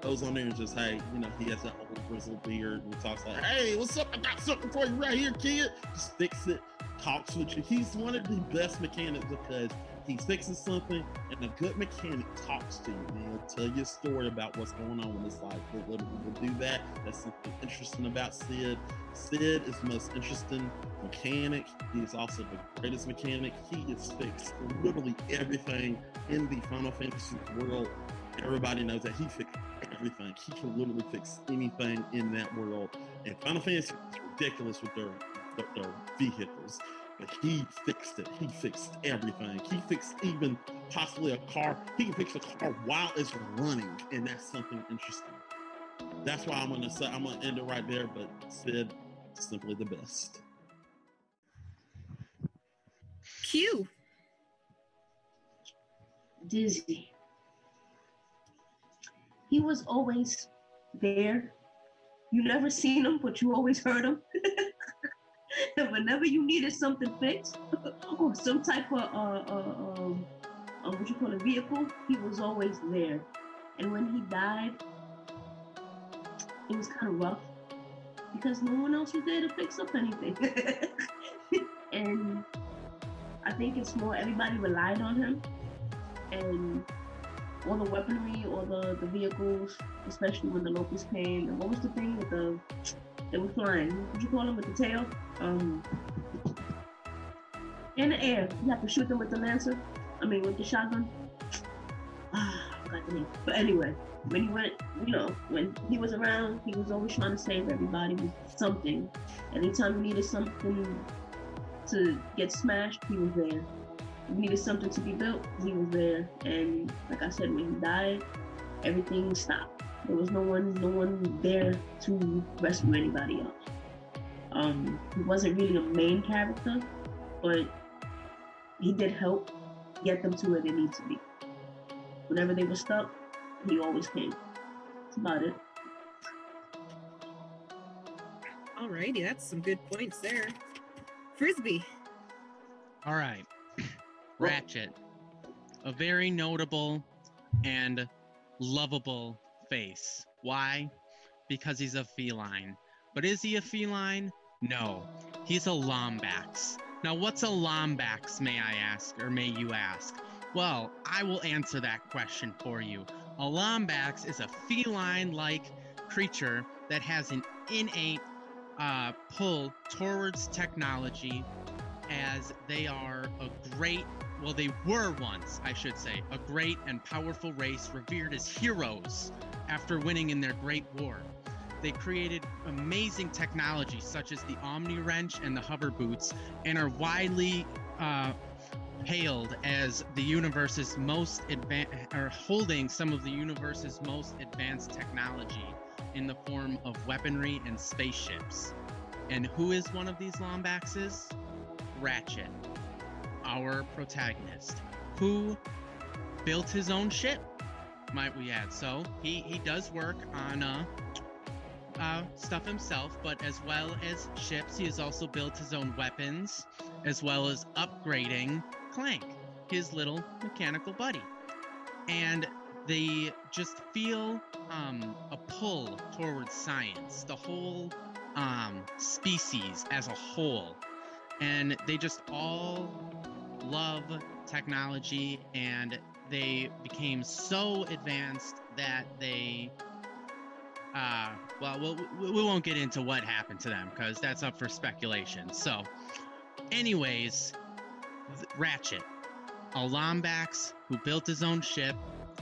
goes on there and just, hey, you know, he has that old grizzled beard and talks like, hey, what's up? I got something for you right here, kid. Just fix it, talks with you. He's one of the best mechanics because he fixes something and a good mechanic talks to you. And he'll tell you a story about what's going on in his life. He'll will do that. That's something interesting about Cid. Cid is the most interesting mechanic. He is also the greatest mechanic. He has fixed literally everything in the Final Fantasy world. Everybody knows that he fixed everything. He can literally fix anything in that world. And Final Fantasy is ridiculous with their, their, their vehicles. But he fixed it. He fixed everything. He fixed even possibly a car. He can fix a car while it's running, and that's something interesting. That's why I'm gonna say I'm gonna end it right there. But Cid, simply the best. Q. Dizzy. He was always there. You never seen him, but you always heard him. and whenever you needed something fixed or some type of uh, uh, um, uh, what you call a vehicle, he was always there. And when he died, it was kind of rough because no one else was there to fix up anything. and I think it's more everybody relied on him and all the weaponry, all the, the vehicles, especially when the locusts came. And what was the thing with the they were flying? What would you call them with the tail? Um, in the air. You have to shoot them with the lancer. I mean, with the shotgun. Ah, I forgot the name. But anyway, when he went, you know, when he was around, he was always trying to save everybody with something. Anytime you needed something to get smashed, he was there. You needed something to be built, he was there. And like I said, when he died, everything stopped. There was no one, no one there to rescue anybody else. Um, he wasn't really a main character, but he did help get them to where they need to be. Whenever they were stuck, he always came. That's about it. Alrighty, that's some good points there. Frisbee. All right. Ratchet. A very notable and lovable face. Why? Because he's a feline. But is he a feline? No. He's a lombax. Now, what's a lombax, may I ask, or may you ask? Well, I will answer that question for you. A lombax is a feline like creature that has an innate uh, pull towards technology as they are a great, well, they were once, I should say, a great and powerful race revered as heroes after winning in their great war. They created amazing technology such as the Omni Wrench and the Hover Boots and are widely uh, hailed as the universe's most advanced, or holding some of the universe's most advanced technology in the form of weaponry and spaceships. And who is one of these Lombaxes? Ratchet, our protagonist, who built his own ship, might we add. So he, he does work on uh, uh, stuff himself, but as well as ships, he has also built his own weapons, as well as upgrading Clank, his little mechanical buddy. And they just feel um, a pull towards science, the whole um, species as a whole. And they just all love technology and they became so advanced that they uh, well, well, we won't get into what happened to them because that's up for speculation. So, anyways, Ratchet, a Lombax who built his own ship,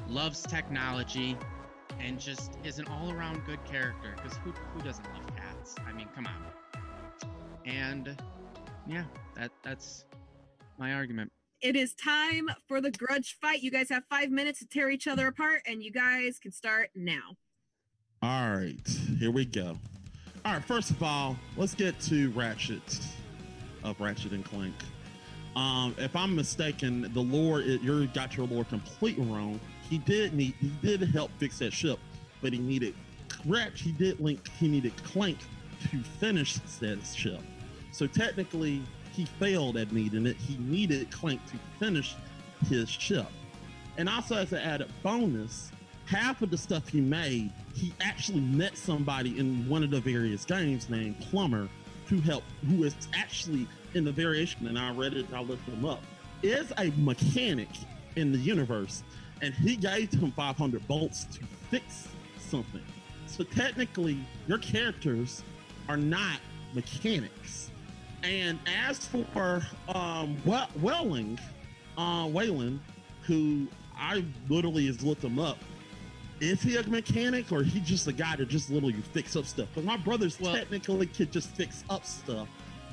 loves technology, and just is an all-around good character. Because who who doesn't love cats? I mean, come on. And yeah, that that's my argument. It is time for the grudge fight. You guys have five minutes to tear each other apart, and you guys can start now. All right, here we go. All right, first of all, let's get to Ratchet of Ratchet and Clank. Um, if I'm mistaken, the lore it, you got your lore completely wrong. He did need he did help fix that ship, but he needed Ratchet. He did link. He needed Clank to finish that ship. So technically, he failed at needing it. He needed Clank to finish his ship. And also, as an added bonus, half of the stuff he made, he actually met somebody in one of the various games named Plumber, who helped, who is actually in the variation, and I read it, I looked him up, is a mechanic in the universe, and he gave him 500 bolts to fix something. So technically, your characters are not mechanics. And as for um, Wel- Welling, uh, Wayland, who I literally has looked him up, is he a mechanic or he just a guy that just literally fix up stuff? Because my brothers Well- technically could just fix up stuff.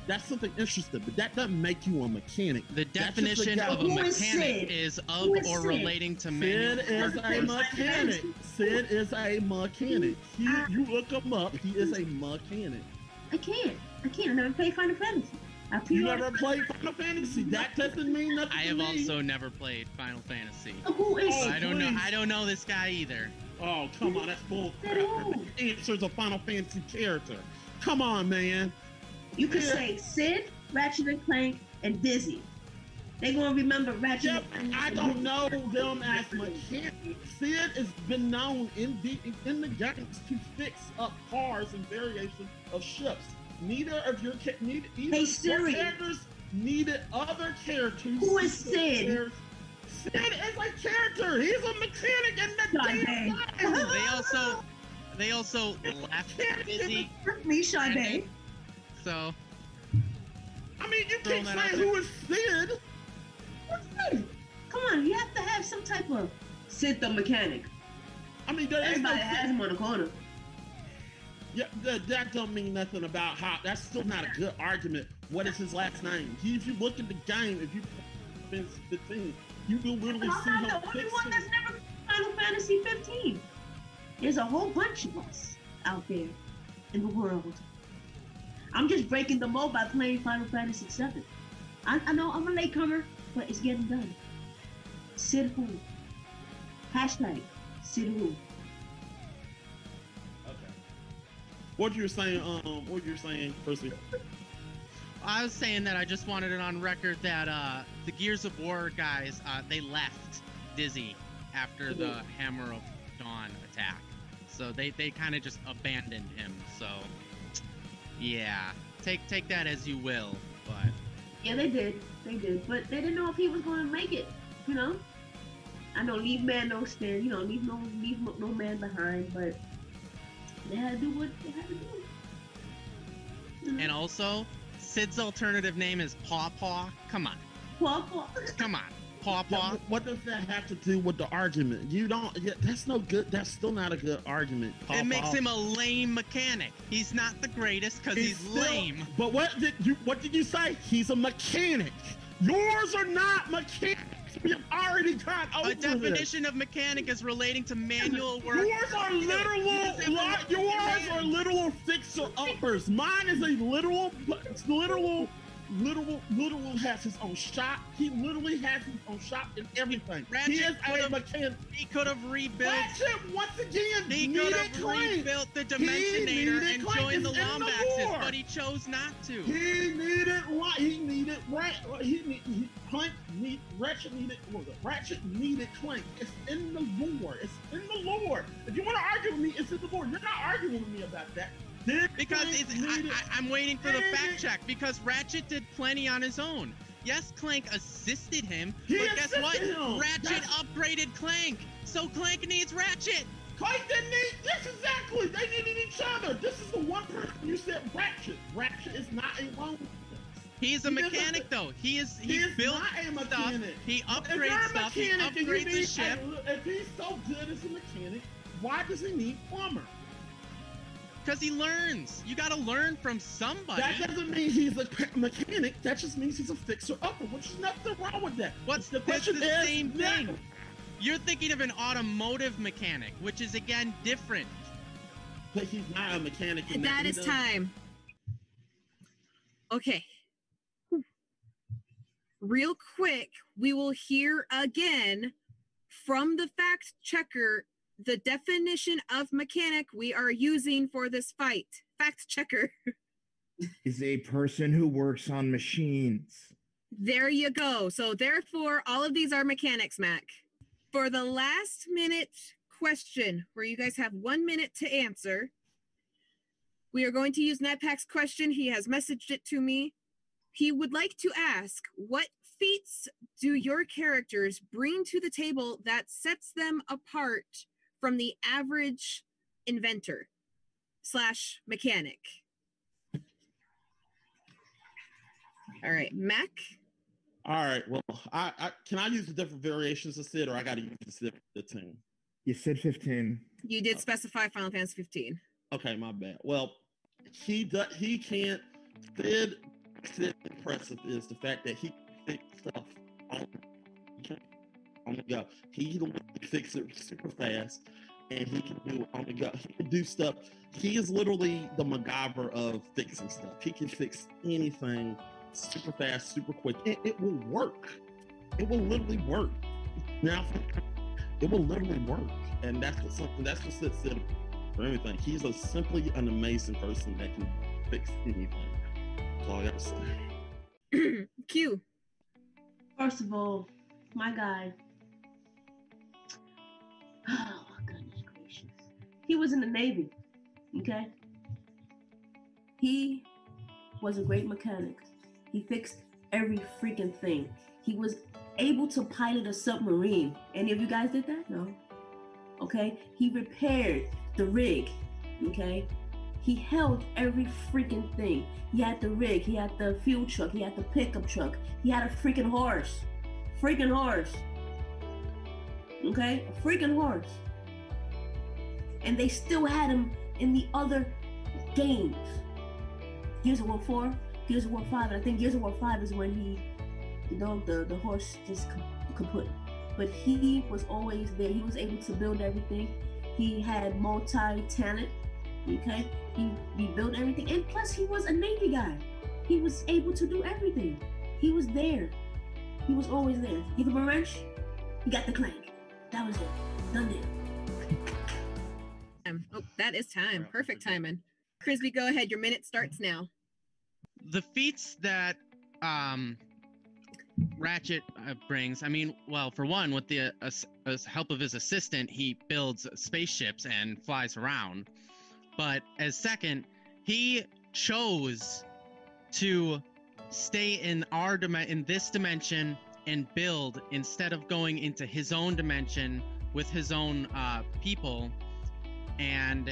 That's something interesting, but that doesn't make you a mechanic. The definition guy- of a mechanic Cid? is of Who is or Cid? relating to Cid is a mechanic. Cid is a mechanic. He, you look him up. He is a mechanic. I can't. I can't. I never played Final Fantasy. I You never played Final Fantasy. That doesn't mean nothing. I to have me. also never played Final Fantasy. Oh, who is Oh, I don't know. I don't know this guy either. Oh, come on, that's bull crap. Who? Answer's a Final Fantasy character. Come on, man. You could Yeah. say Cid, Ratchet and Clank, and Dizzy. They gonna remember Ratchet. Yep, and Clank. I don't know them as much. Cid has been known in the in the games to fix up cars and variations of ships. Neither of your ca- neither, either Hey, your Siri. characters needed other characters. Who is Cid? Cid is a character. He's a mechanic in the God damn dang. game. They also, they also left Dizzy. Me, Sade. So, I mean, you Throwing can't that say out there. who is Cid. Cid. Come on, you have to have some type of Cid the mechanic. I mean, there is no Everybody has him on the corner. Yeah, that, that don't mean nothing about how. That's still not a good argument. What is his last name? He, if you look at the game, if you Vince 15, you will literally I'm see not him the only one that's never Final Fantasy 15. There's a whole bunch of us out there in the world. I'm just breaking the mold by playing Final Fantasy 7. I, I know I'm a latecomer, but it's getting done. Cid who? Hashtag Cid who? What you're saying? Um, what you're saying, Percy? I was saying that I just wanted it on record that uh, the Gears of War guys uh, they left Dizzy after the Hammer of Dawn attack, so they they kind of just abandoned him. So yeah, take take that as you will, but Yeah, they did. They did. But they didn't know if he was going to make it, you know? I know leave man no stand, you know, leave no leave no, no man behind, but they had to do what they had to do. You know? and also Cid's alternative name is Paw Paw. Come on, Paw Paw. come on, Paw Yeah, Paw. what does that have to do with the argument? You don't. Yeah, that's no good. That's still not a good argument. It makes him a lame mechanic. He's not the greatest because he's, still- lame. But what did you? What did you say? He's a mechanic. Yours are not mechanics. We have already got over A definition of mechanic is relating to manual work. Yours are literal. li- Yours are literal fixer uppers. Mine is a literal, literal, literal, literal has his own shop. He literally has his own shop and everything. Ratchet he is a mechanic. He could have rebuilt. Ratchet once again He could have rebuilt the Dimensionator and joined the It's in the Lombaxes, but he chose not to. He needed right. He needed right. He need he, Clank need Ratchet needed what was it? Ratchet needed Clank. It's in the lore. It's in the lore. If you want to argue with me, it's in the lore. You're not arguing with me about that. Because it's, I, I, I'm waiting for the fact check. Because Ratchet did plenty on his own. Yes, Clank assisted him, He but guess what? him. Ratchet That's- upgraded Clank, so Clank needs Ratchet. Clank didn't need this exactly. They needed each other. This is the one person you said Ratchet. Ratchet is not a lone. He's a He mechanic though. He is he, He built a stuff. He upgrades a stuff. He mechanic upgrades his ship. if he's so good as a mechanic, why does he need plumber? Because he learns. You gotta learn from somebody. That doesn't mean he's a mechanic. That just means he's a fixer upper, which is nothing wrong with that. What's the question the is, same yeah. thing. You're thinking of an automotive mechanic, which is again different. But he's not a mechanic. in That he time. Okay. Real quick, we will hear again from the fact checker the definition of mechanic we are using for this fight. Fact checker. Is a person who works on machines. There you go. So therefore, all of these are mechanics, Mac. For the last minute question, where you guys have one minute to answer, we are going to use NetPack's question. He has messaged it to me. He would like to ask, what feats do your characters bring to the table that sets them apart from the average inventor slash mechanic? All right, Mac. All right. Well, I, I can I use the different variations of Cid, or I got to use the Cid the team. You said 15. You did specify Final Fantasy 15. Okay, my bad. Well, he does. He can't. Cid. Cid impressive is the fact that he can fix stuff on, Oh on the go. He can fix it super fast, and he can do it oh on the go. He can do stuff. He is literally the MacGyver of fixing stuff. He can fix anything super fast, super quick. It, it will work. It will literally work. Now, it will literally work, and that's what something. That's what Cid said for everything. He's a simply an amazing person that can fix anything. That's all I gotta say. Q. First of all, my guy. Oh, goodness gracious. He was in the Navy, okay? He was a great mechanic. He fixed every freaking thing. He was able to pilot a submarine. Any of you guys did that? No. Okay? He repaired the rig, okay? He held every freaking thing. He had the rig, he had the fuel truck, he had the pickup truck, he had a freaking horse. Freaking horse. Okay? A freaking horse. And they still had him in the other games. Gears of War 4, Gears of War 5, and I think Gears of War 5 is when he, you know, the, the horse just kaput. But he was always there. He was able to build everything. He had multi-talent. Okay? He, he built everything. And plus he was a Navy guy. He was able to do everything. He was there. He was always there. Give him a wrench, he got the clank. That was it. Done deal. Um, Oh, that is time. Perfect timing. Frisbee, go ahead. Your minute starts now. the feats that um Ratchet uh, brings, I mean, well, for one, with the uh, ass- ass- help of his assistant, he builds spaceships and flies around. But as second, he chose to stay in our dim- in this dimension and build instead of going into his own dimension with his own uh, people. And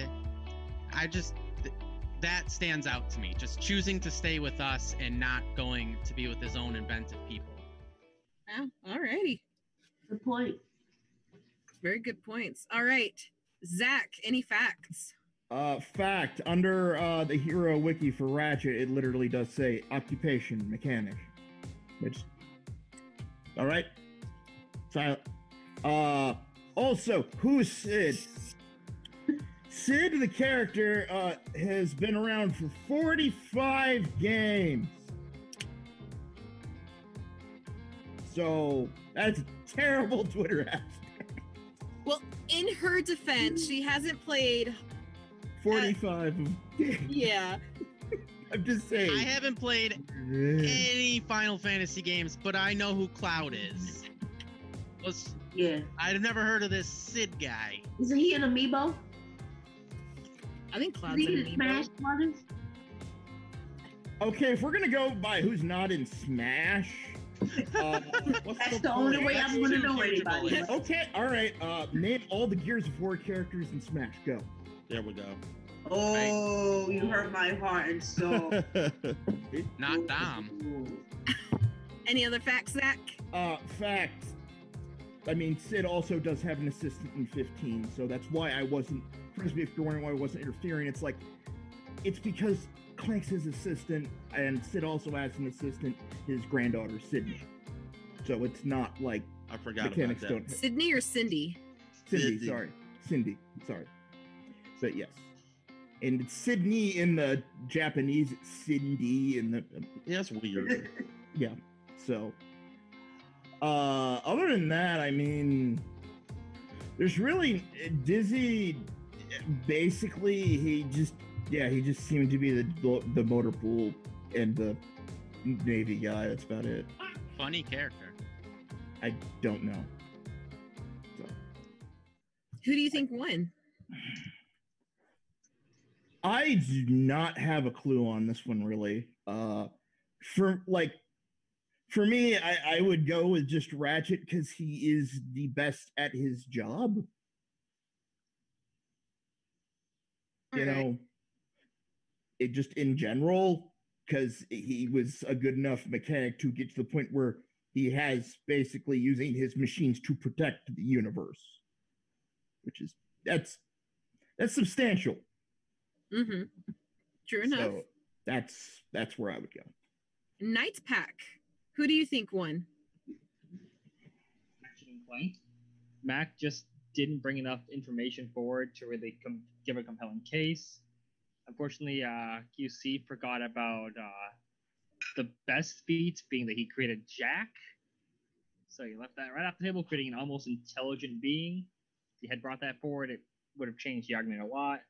I just th- that stands out to me. Just choosing to stay with us and not going to be with his own inventive people. Wow. All righty. Good point. Very good points. All right. Zach, any facts? Uh, fact under uh, the hero wiki for Ratchet, it literally does say occupation mechanic. Which, all right, silent. Uh, also, who's Cid? Cid, the character, uh, has been around for 45 games. So that's a terrible Twitter app. Well, in her defense, she hasn't played. 45 of games. Yeah. I'm just saying. I haven't played any Final Fantasy games, but I know who Cloud is. Was Yeah. I've never heard of this Cid guy. Isn't he an amiibo? I think Cloud Is Cloud's he an in amiibo. Smash Brothers? Okay, if we're gonna go by who's not in Smash, uh, what's That's the only way I'm gonna know anybody. Okay, all right. Uh, name all the Gears of War characters in Smash. Go. There we go. Oh, you hurt my heart and soul. Not Dom. Any other facts, Zach? uh, facts. I mean, Cid also does have an assistant in 15, so that's why I wasn't. Frisbee, if you're wondering why I wasn't interfering, it's like it's because Clank's his assistant, and Cid also has an assistant, his granddaughter Cidney. So it's not like I forgot mechanics about don't. that. Cidney or Cindy? Cindy, Cindy. sorry. Cindy, sorry. But yes. And it's Cidney in the Japanese, it's Cindy in the Yeah, that's weird. yeah. So uh other than that, I mean there's really Dizzy basically he just yeah, he just seemed to be the the motor pool and the Navy guy. That's about it. Funny character. I don't know. So Who do you think won? I do not have a clue on this one really. Uh for like for me, I, I would go with just Ratchet because he is the best at his job. You All right. know, it just in general, because he was a good enough mechanic to get to the point where he has basically using his machines to protect the universe, which is that's that's substantial. Mm-hmm. True enough. So that's that's where I would go. Knights Pack. Who do you think won? Ratchet and Clank. Mac just didn't bring enough information forward to really com- give a compelling case. Unfortunately, uh, QC forgot about uh, the best feat being that he created Jack. So he left that right off the table, creating an almost intelligent being. If he had brought that forward, it would have changed the argument a lot.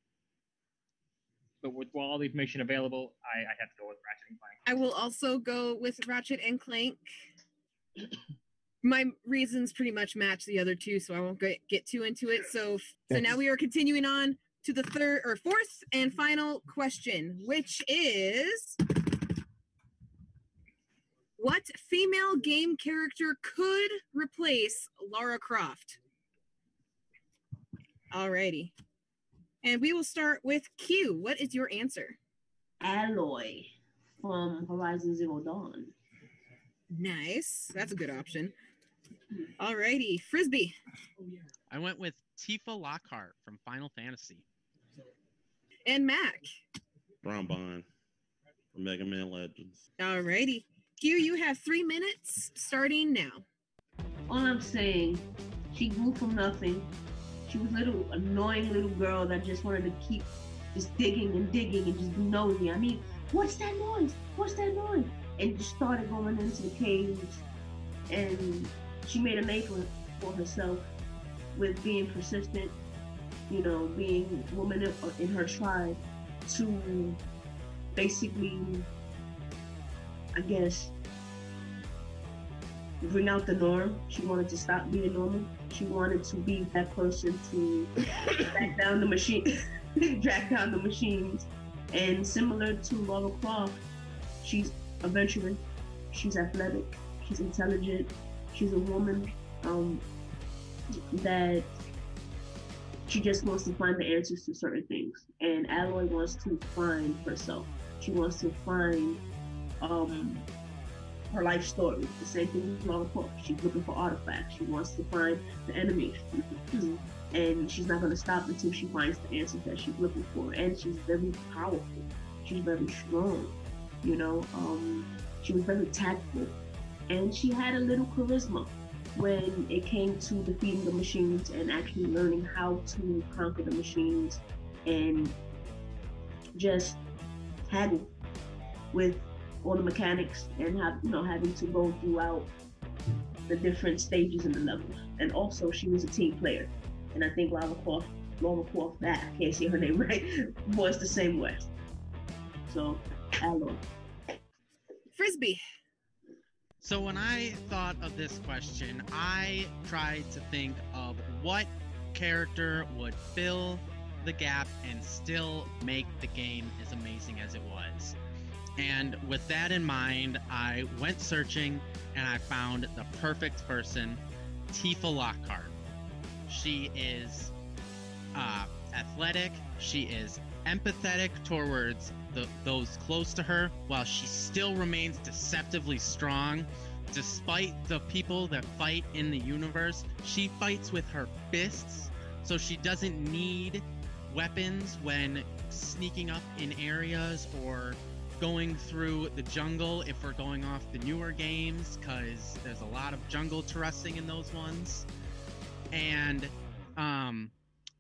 But with all the information available, I, I have to go with Ratchet and Clank. I will also go with Ratchet and Clank. My reasons pretty much match the other two, so I won't get, get too into it. So, so now we are continuing on to the third or fourth and final question, which is what female game character could replace Lara Croft? Alrighty. And we will start with Q. What is your answer? Aloy from Horizon Zero Dawn. Nice. That's a good option. Alrighty, Frisbee. I went with Tifa Lockhart from Final Fantasy. And Mac. Tron Bonne from Mega Man Legends. Alrighty. Q, you have three minutes starting now. All I'm saying, she grew from nothing. She was a little annoying little girl that just wanted to keep just digging and digging and just nosy. I mean, what's that noise? What's that noise? And just started going into the caves and she made a name for, herself with being persistent, you know, being woman in her tribe to basically, I guess, bring out the norm. She wanted to stop being normal. She wanted to be that person to back down the machine, drag down the machines. And similar to Laura Croft, she's adventurous, she's athletic, she's intelligent, she's a woman um, that she just wants to find the answers to certain things. And Aloy wants to find herself. She wants to find um, her life story. The same thing with Laura Croft. She's looking for artifacts. She wants to find the enemy. and she's not going to stop until she finds the answers that she's looking for. And she's very powerful. She's very strong. You know, um, she was very tactful. And she had a little charisma when it came to defeating the machines and actually learning how to conquer the machines and just haggle with all the mechanics and have you know having to go throughout the different stages in the levels. And also she was a team player. And I think Lava Croft, Lava Croft, that I can't say her name right, was the same way. So, Aloy. Frisbee. So when I thought of this question, I tried to think of what character would fill the gap and still make the game as amazing as it was. And with that in mind, I went searching and I found the perfect person, Tifa Lockhart. She is uh, athletic, she is empathetic towards the, those close to her, while she still remains deceptively strong. Despite the people that fight in the universe, she fights with her fists, so she doesn't need weapons when sneaking up in areas or going through the jungle if we're going off the newer games because there's a lot of jungle terracing in those ones. And um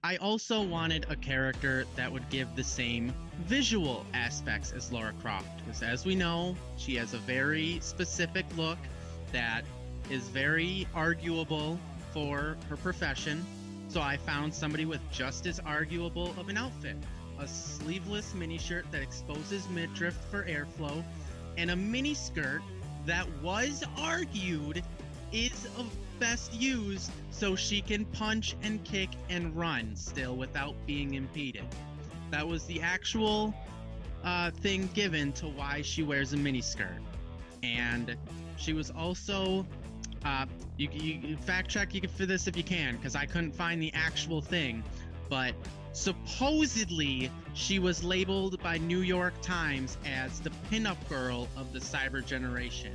i also wanted a character that would give the same visual aspects as Laura croft because as we know she has a very specific look that is very arguable for her profession. So i found somebody with just as arguable of an outfit a sleeveless mini shirt that exposes midriff for airflow, and a mini skirt that was argued is of best used so she can punch and kick and run still without being impeded. That was the actual uh, thing given to why she wears a mini skirt. And she was also uh, you, you fact check you can for this if you can because I couldn't find the actual thing, but supposedly she was labeled by New York Times as the pinup girl of the cyber generation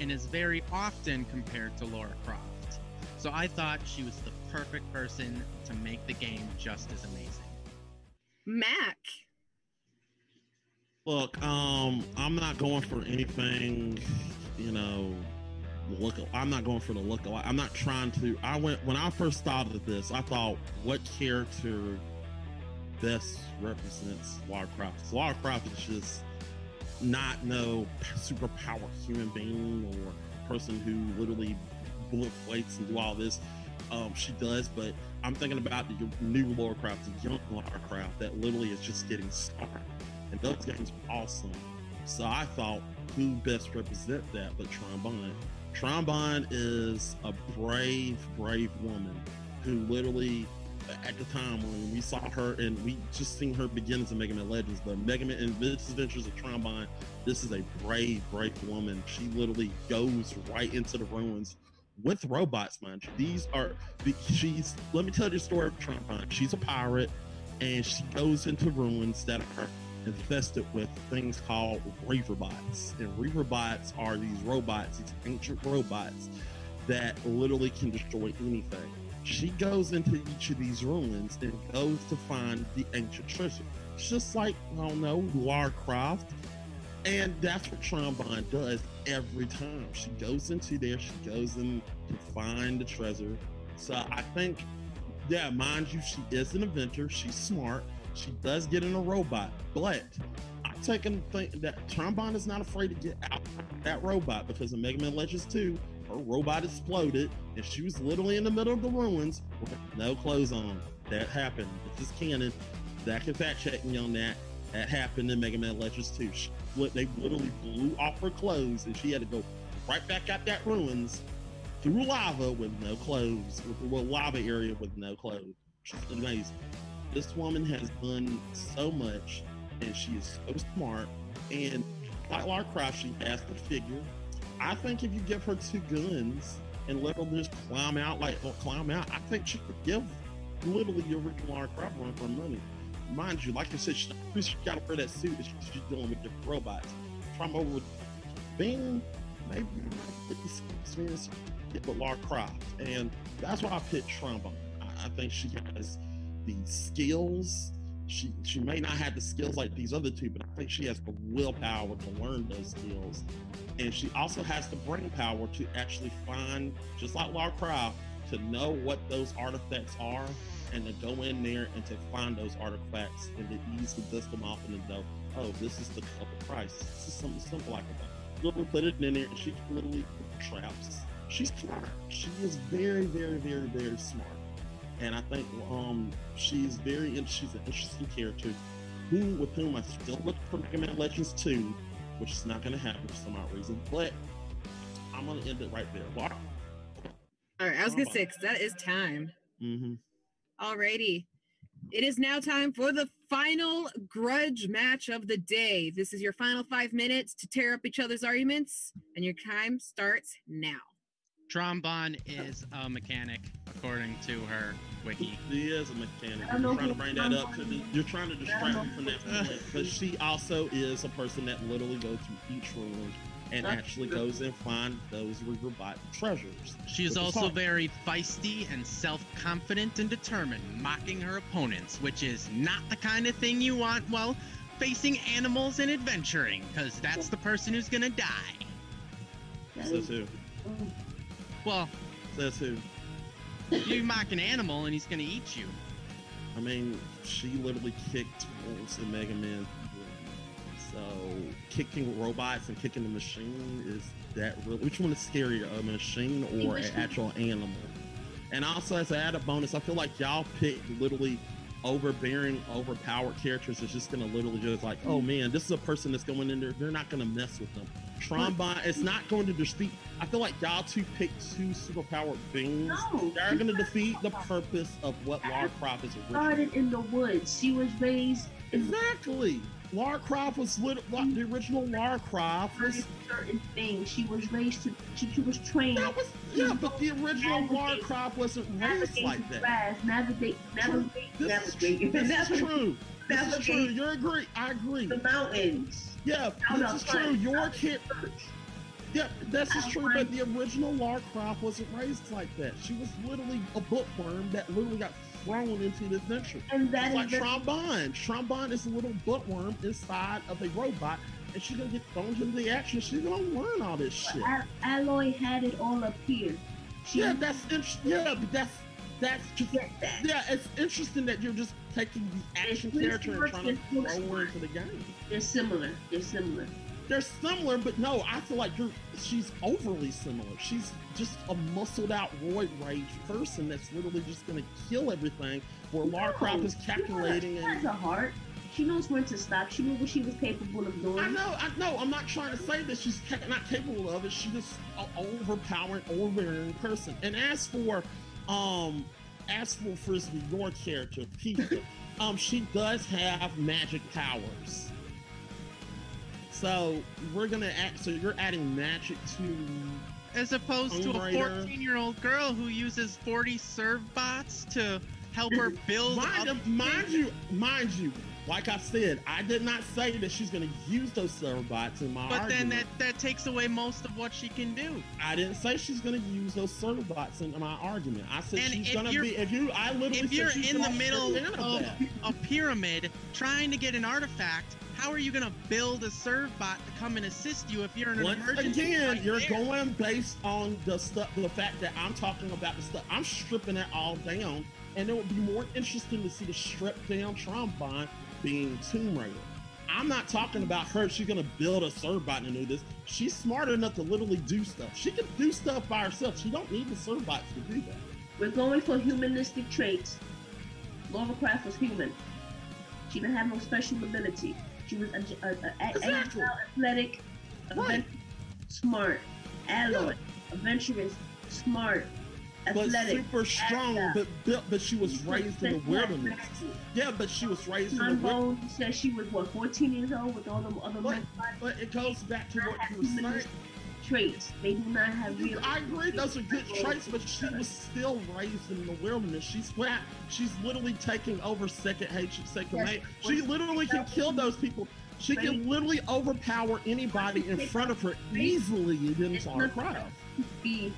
and is very often compared to Laura Croft. So I thought she was the perfect person to make the game just as amazing. Mac. Look, um, I'm not going for anything, you know, look. I'm not going for the look. I'm not trying to. I went when I first thought of this. I thought, what character best represents? Lara Croft is just not no superpower human being or person who literally bullet weights and do all this. Um, she does, but I'm thinking about the new Lara Croft, the young Lara Croft that literally is just getting started. And those games are awesome. So I thought, who best represent that but Tron Bonne? Trombone is a brave, brave woman who literally, at the time when we saw her and we just seen her beginnings in Mega Man Legends, but Mega Man and Miss Adventures of Tron Bonne, this is a brave, brave woman. She literally goes right into the ruins with robots, mind you. These are she's. Let me tell you the story of Tron Bonne. She's a pirate and she goes into ruins that are infested with things called Reaverbots. And Reaverbots are these robots, these ancient robots that literally can destroy anything. She goes into each of these ruins and goes to find the ancient treasure. It's just like, I don't know, Lara Croft. And that's what Tron Bonne does every time. She goes into there, she goes in to find the treasure. So I think, yeah, mind you, she is an inventor. She's smart. She does get in a robot, but I take and think that Tron Bonne is not afraid to get out that robot because in Mega Man Legends 2, her robot exploded and she was literally in the middle of the ruins with no clothes on. That happened. This is canon. Zach can fact check me on that. That happened in Mega Man Legends 2. She, they literally blew off her clothes and she had to go right back out that ruins through lava with no clothes, with a lava area with no clothes. She's amazing. This woman has done so much and she is so smart. And like Lara Croft, she has the figure. I think if you give her two guns and let her just climb out, like or climb out, I think she could give literally your original Lara Croft run for money. Mind you, like I said, she, she got to wear that suit that she, she's dealing with different robots. From over with maybe experience with Lara Croft, and that's why I picked Tron Bonne. I, I think she has the skills. She she may not have the skills like these other two, but I think she has the willpower to learn those skills, and she also has the brain power to actually find, just like Lara Croft, to know what those artifacts are and to go in there and to find those artifacts and to easily dust them off and to know, oh, this is the cup of Christ. This is something simple like that. Literally put it in there and she literally traps. She's smart. She is very, very, very, very smart. And I think um, she's very she's an interesting character who with whom I still look for Mega Man Legends 2, which is not gonna happen for some odd reason. But I'm gonna end it right there. All right, I was gonna say, because that is time. Mm-hmm. Alrighty. It is now time for the final grudge match of the day. This is your final five minutes to tear up each other's arguments, and your time starts now. Tron Bonne is a mechanic, according to her wiki. He is a mechanic. I don't know You're trying to bring that up. Tron Bonne You're trying to distract me from that point. But she also is a person that literally goes to each room and actually goes and find those Reaverbot treasures. She is also hard. very feisty and self confident and determined, mocking her opponents, which is not the kind of thing you want while facing animals and adventuring, because that's the person who's gonna die. That Says is- who? Mm. Well, Says who? you mock an animal and he's gonna eat you. I mean, she literally kicked wolves in Mega Man. So kicking robots and kicking the machine is that really? Which one is scarier, a machine or an actual animal? And also, as an added bonus, I feel like y'all picked literally overbearing, overpowered characters is just gonna literally just like, oh mm. man, this is a person that's going in there. They're not gonna mess with them. Tron Bonne, it's not going to defeat. I feel like y'all two picked two superpowered beings. No, They're gonna defeat the purpose of what Lara Croft is originally. started in the woods. She was raised Exactly. Lara Croft was lit- the original Lara Croft was certain things. She was raised to. She, she was trained. that was yeah, but the original Lara Croft wasn't raised navigate like that. grass, navigate, navigate, This is, navigate, this is navigate true. This is true. You're agree. I agree. the mountains. Yeah, this is true. Your kid. Yeah, this is true. But the original Lara Croft wasn't raised like that. She was literally a bookworm that literally got thrown into the adventure. And that It's like very- Tron Bonne. Trombone is a little bookworm inside of a robot, and she's gonna get thrown into the action. She's gonna learn all this shit. Al- Aloy had it all up here. She Yeah, that's interesting. Yeah, but that's that's just that. yeah. It's interesting that you're just taking the action character and trying to throw her into the game. They're similar. They're similar. They're similar, but no, I feel like you're she's overly similar. She's just a muscled out roid rage person that's literally just gonna kill everything. Where Lara Croft is No, calculating She and has a heart. She knows when to stop. She knew what she was capable of doing. I know, I know. I'm not trying to say that she's not capable of it. She's just an overpowering, overbearing person. And as for, um, as for Frisbee, your character, Pika, um, she does have magic powers. So we're gonna add. So you're adding magic to. As opposed to a Raider. 14 year old girl who uses 40 Servbots to help her build mind, up. mind you, mind you, like I said, I did not say that she's going to use those server bots in my But argument. then that that takes away most of what she can do. I didn't say she's going to use those server bots in my argument. I said And she's going to be. If you, I literally If you're in the middle take of a pyramid trying to get an artifact, how are you gonna build a Servbot to come and assist you if you're in an Once emergency? again, right you're there? going based on the stuff, the fact that I'm talking about the stuff. I'm stripping it all down, and it would be more interesting to see the stripped down Tron Bonne being Tomb Raider. I'm not talking about her. She's gonna build a Servbot to do this. She's smart enough to literally do stuff. She can do stuff by herself. She don't need the Servbots to do that. We're going for humanistic traits. Laura Croft was human. She didn't have no special ability. She was a, a, a, Exactly. agile, athletic, Right. smart, alloy, adventurous, smart, But super strong, but built, but she was raised in the wilderness. Yeah, but she was raised in the wilderness. Bone said she was what 14 years old with all the other But, men but it goes back to what you were saying. traits. They do not have real. I agree, those are good traits, but she uh, was still raised in the wilderness. She's flat. She's literally taking over second hatred, second Yes. mate. She literally can kill those people. She can literally overpower anybody in front of her easily in Star Croft. be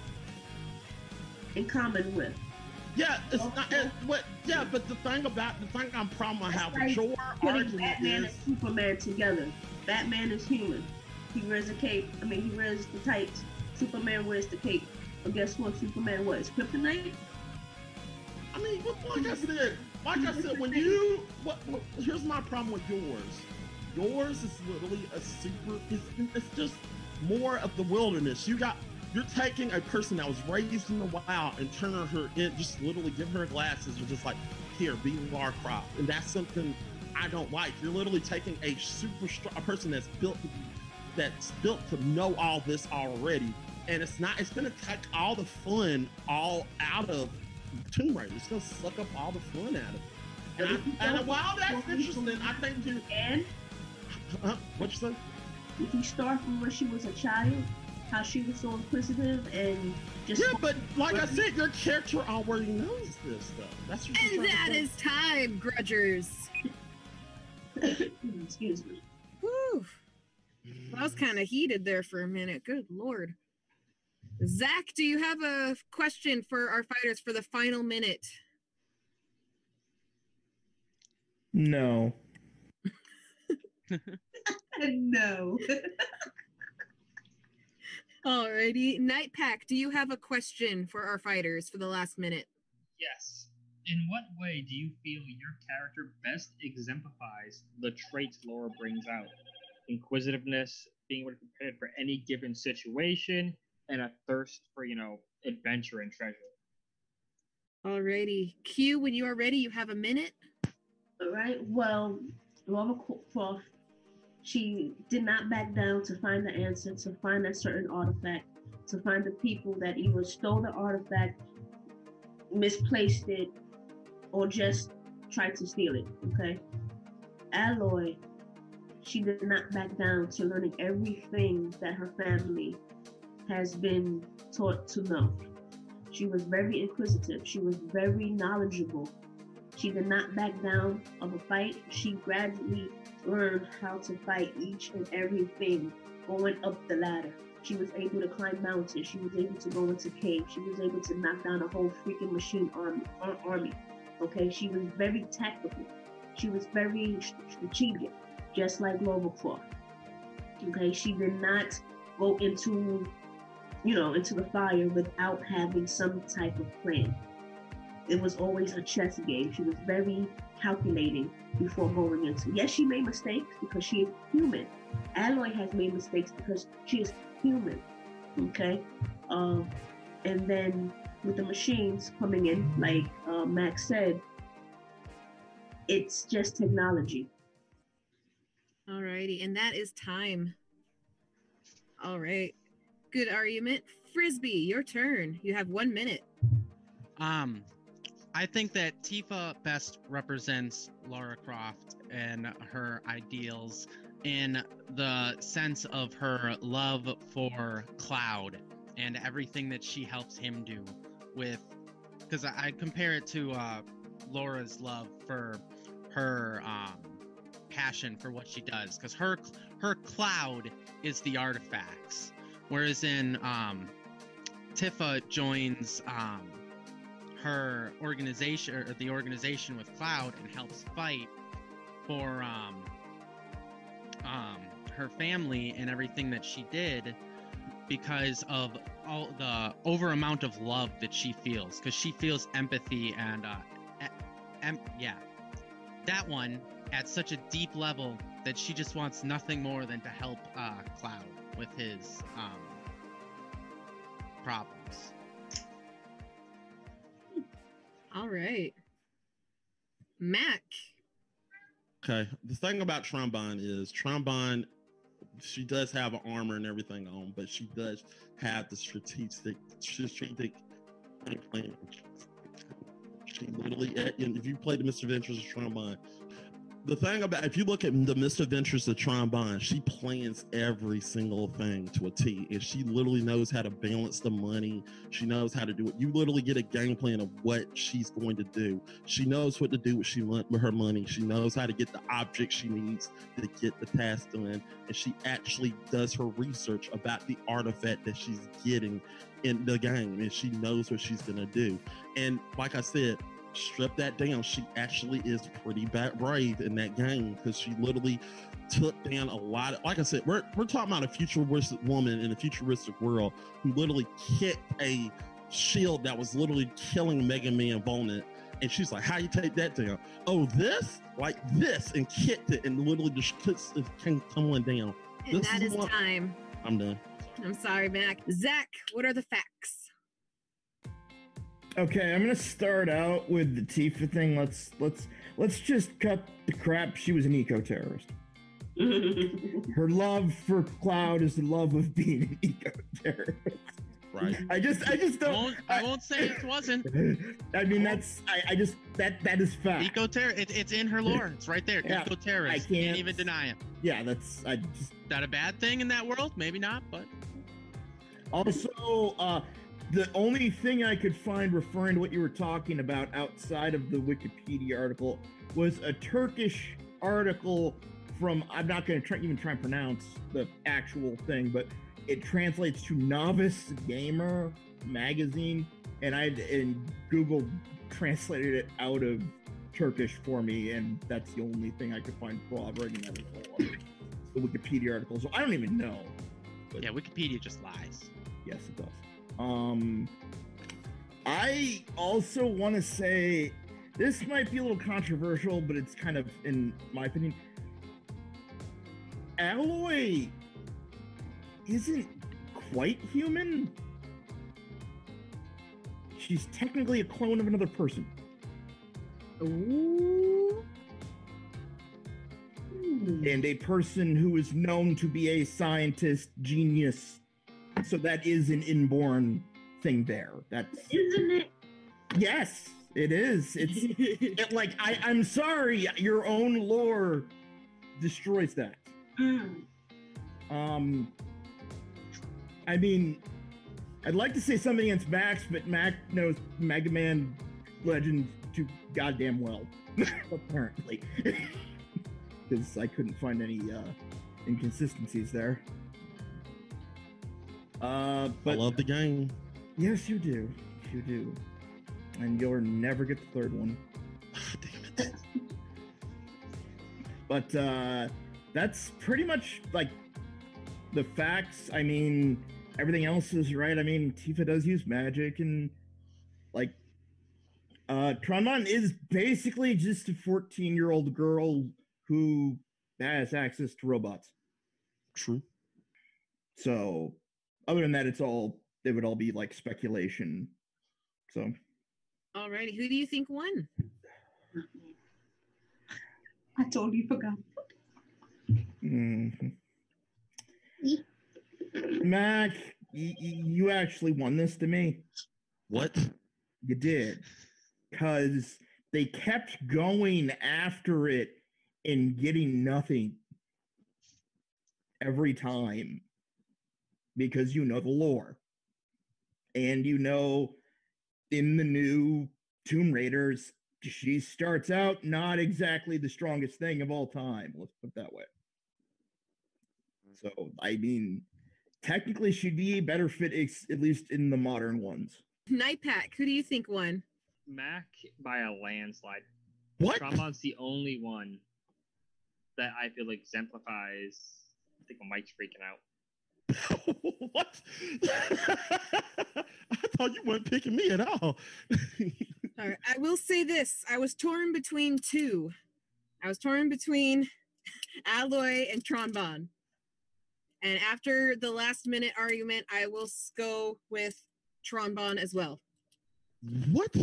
in common with. Yeah, it's not. It, what? Yeah, but the thing about the thing I'm problem I have with your argument Batman is and Superman together. Batman is human. He wears a cape. I mean, he wears the tights. Superman wears the cape. But guess what? Superman what? Is kryptonite? I mean, what- like I said, like I said, when you, what, what, here's my problem with yours. Yours is literally a super. It's, it's just more of the wilderness. You got, you're taking a person that was raised in the wild and turning her in, just literally giving her glasses and just like, here, be Lara Croft, and that's something I don't like. You're literally taking a super strong, a person that's built to be, that's built to know all this already, and it's not. It's gonna take all the fun all out of Tomb Raider. It's gonna suck up all the fun out of it. And, But if you I, and don't- while that's interesting, I think you. And Huh? What you say? if you start from when she was a child, how she was so inquisitive and just Yeah, but like I said, your character already knows this stuff. That's what And trying that to is time, grudgers. excuse me. Whew. I was kind of heated there for a minute. Good lord. Zach, do you have a question for our fighters for the final minute? No. no. Alrighty. Night Pack, do you have a question for our fighters for the last minute? Yes. In what way do you feel your character best exemplifies the traits Laura brings out? Inquisitiveness, being able to prepare for any given situation, and a thirst for, you know, adventure and treasure. Alrighty. Q, when you are ready, you have a minute. All right. Well, Laura Croft, she did not back down to find the answer, to find that certain artifact, to find the people that either stole the artifact, misplaced it, or just tried to steal it. Okay. Aloy, she did not back down to learning everything that her family has been taught to know. She was very inquisitive. She was very knowledgeable. She did not back down of a fight. She gradually learned how to fight each and everything going up the ladder. She was able to climb mountains. She was able to go into caves. She was able to knock down a whole freaking machine army. army. Okay, she was very tactical. She was very strategic, just like Laura Croft. Okay, she did not go into, you know, into the fire without having some type of plan it was always a chess game. She was very calculating before going into. Yes, she made mistakes because she is human. Aloy has made mistakes because she is human. Okay, um, and then with the machines coming in, like uh, Max said, it's just technology. Alrighty. And that is time. All right. Good argument. Frisbee, your turn. You have one minute. Um, I think that Tifa best represents Lara Croft and her ideals in the sense of her love for Cloud and everything that she helps him do with. Because I, I compare it to uh, Laura's love for her um, passion for what she does, because her her cloud is the artifacts, whereas in um, Tifa joins um, her organization or the organization with Cloud and helps fight for um, um, her family and everything that she did because of all the over amount of love that she feels because she feels empathy and uh, em- yeah. That one at such a deep level that she just wants nothing more than to help uh, cloud with his um, problems All right. Mac. Okay. The thing about Tron Bonne is Tron Bonne, she does have an armor and everything on, but she does have the strategic, strategic plan. She literally, if you play the Misadventures of Tron Bonne, the thing about if you look at the misadventures of Tron Bonne she plans every single thing to a t. And she literally knows how to balance the money she knows how to do it. You literally get a game plan of what she's going to do. She knows what to do with she with her money. She knows how to get the object she needs to get the task done. And she actually does her research about the artifact that she's getting in the game. And she knows what she's going to do. And like i said strip that down, she actually is pretty bad brave in that game because she literally took down a lot of, like I said, we're, we're talking about a futuristic woman in a futuristic world who literally kicked a shield that was literally killing Mega Man opponent. And she's like, How you take that down? Oh, this? Like this, and kicked it and literally just came tumbling down. And this that is, is time. I'm done. I'm sorry, Mac. Zach, what are the facts? Okay, I'm gonna start out with the Tifa thing. Let's let's let's just cut the crap. She was an eco terrorist. Her love for Cloud is the love of being an eco terrorist. Right. I just I just don't. I won't, I, I won't say it wasn't. I mean that's I, I just that that is fact. Eco terror. It, it's in her lore. It's right there. Yeah, eco terrorist. I can't, can't even deny it. Yeah, that's I just. Is that a bad thing in that world? Maybe not, but. Also, uh, the only thing I could find referring to what you were talking about outside of the Wikipedia article was a Turkish article from I'm not going to try, even try and pronounce the actual thing, but it translates to Novice Gamer magazine, and I and Google translated it out of Turkish for me, and that's the only thing I could find corroborating that the Wikipedia article. So I don't even know. But yeah, Wikipedia just lies. Yes, it does. Um, I also want to say this might be a little controversial, but it's kind of, in my opinion, Aloy isn't quite human. She's technically a clone of another person. Ooh. And a person who is known to be a scientist genius so that is an inborn thing there. That's isn't it? Yes, it is. It's it, like I, I'm sorry, your own lore destroys that. Mm. Um, I mean, I'd like to say something against Max, but Mac knows Mega Man Legends too goddamn well, apparently, because I couldn't find any uh, inconsistencies there. Uh, but I love the game. Yes, you do. You do. And you'll never get the third one. Damn it. but uh, that's pretty much like the facts. I mean, everything else is right. I mean, Tifa does use magic and like uh Tron Bonne is basically just a 14 year old girl who has access to robots. True. So other than that, it's all it would all be like speculation. So, alrighty, who do you think won? I totally forgot. Mm-hmm. Mac, y- you actually won this to me. What? You did. Because they kept going after it and getting nothing every time because you know the lore. And you know in the new Tomb Raiders, she starts out not exactly the strongest thing of all time. Let's put it that way. Hmm. So I mean, technically she'd be a better fit, ex- at least in the modern ones. Night Pack, who do you think won? Mac by a landslide. What? Tron Bonne's the only one that I feel exemplifies. I think Mike's freaking out. what? I thought you weren't picking me at all. All right, I will say this: I was torn between two. I was torn between Aloy and Tron Bonne. And after the last minute argument, I will go with Tron Bonne as well. what?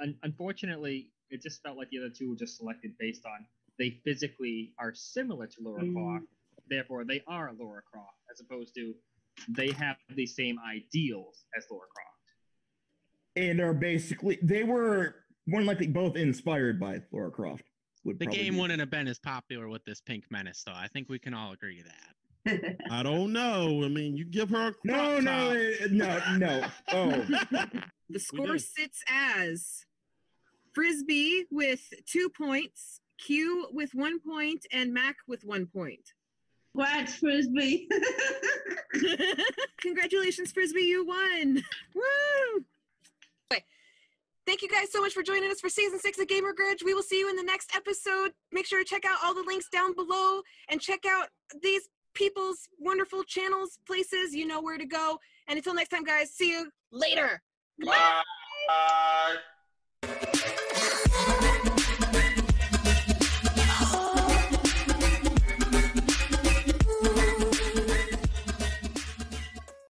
Un- unfortunately, it just felt like the other two were just selected based on they physically are similar to Laura Mm. Croft, therefore they are Laura Croft, as opposed to they have the same ideals as Laura Croft. And are basically they were more than likely both inspired by Laura Croft. Would The game be- wouldn't have been as popular with this pink menace, though. I think we can all agree to that. I don't know. I mean, you give her a crop No, no, top. no, no. Oh, The score sits as Frisbee with two points, Q with one point, and Mac with one point. Wax frisbee. Congratulations, Frisbee, you won! Woo! Okay. Thank you guys so much for joining us for season six of Gamer Grudge. We will see you in the next episode. Make sure to check out all the links down below and check out these people's wonderful channels, places. You know where to go. And until next time, guys, see you later. Bye.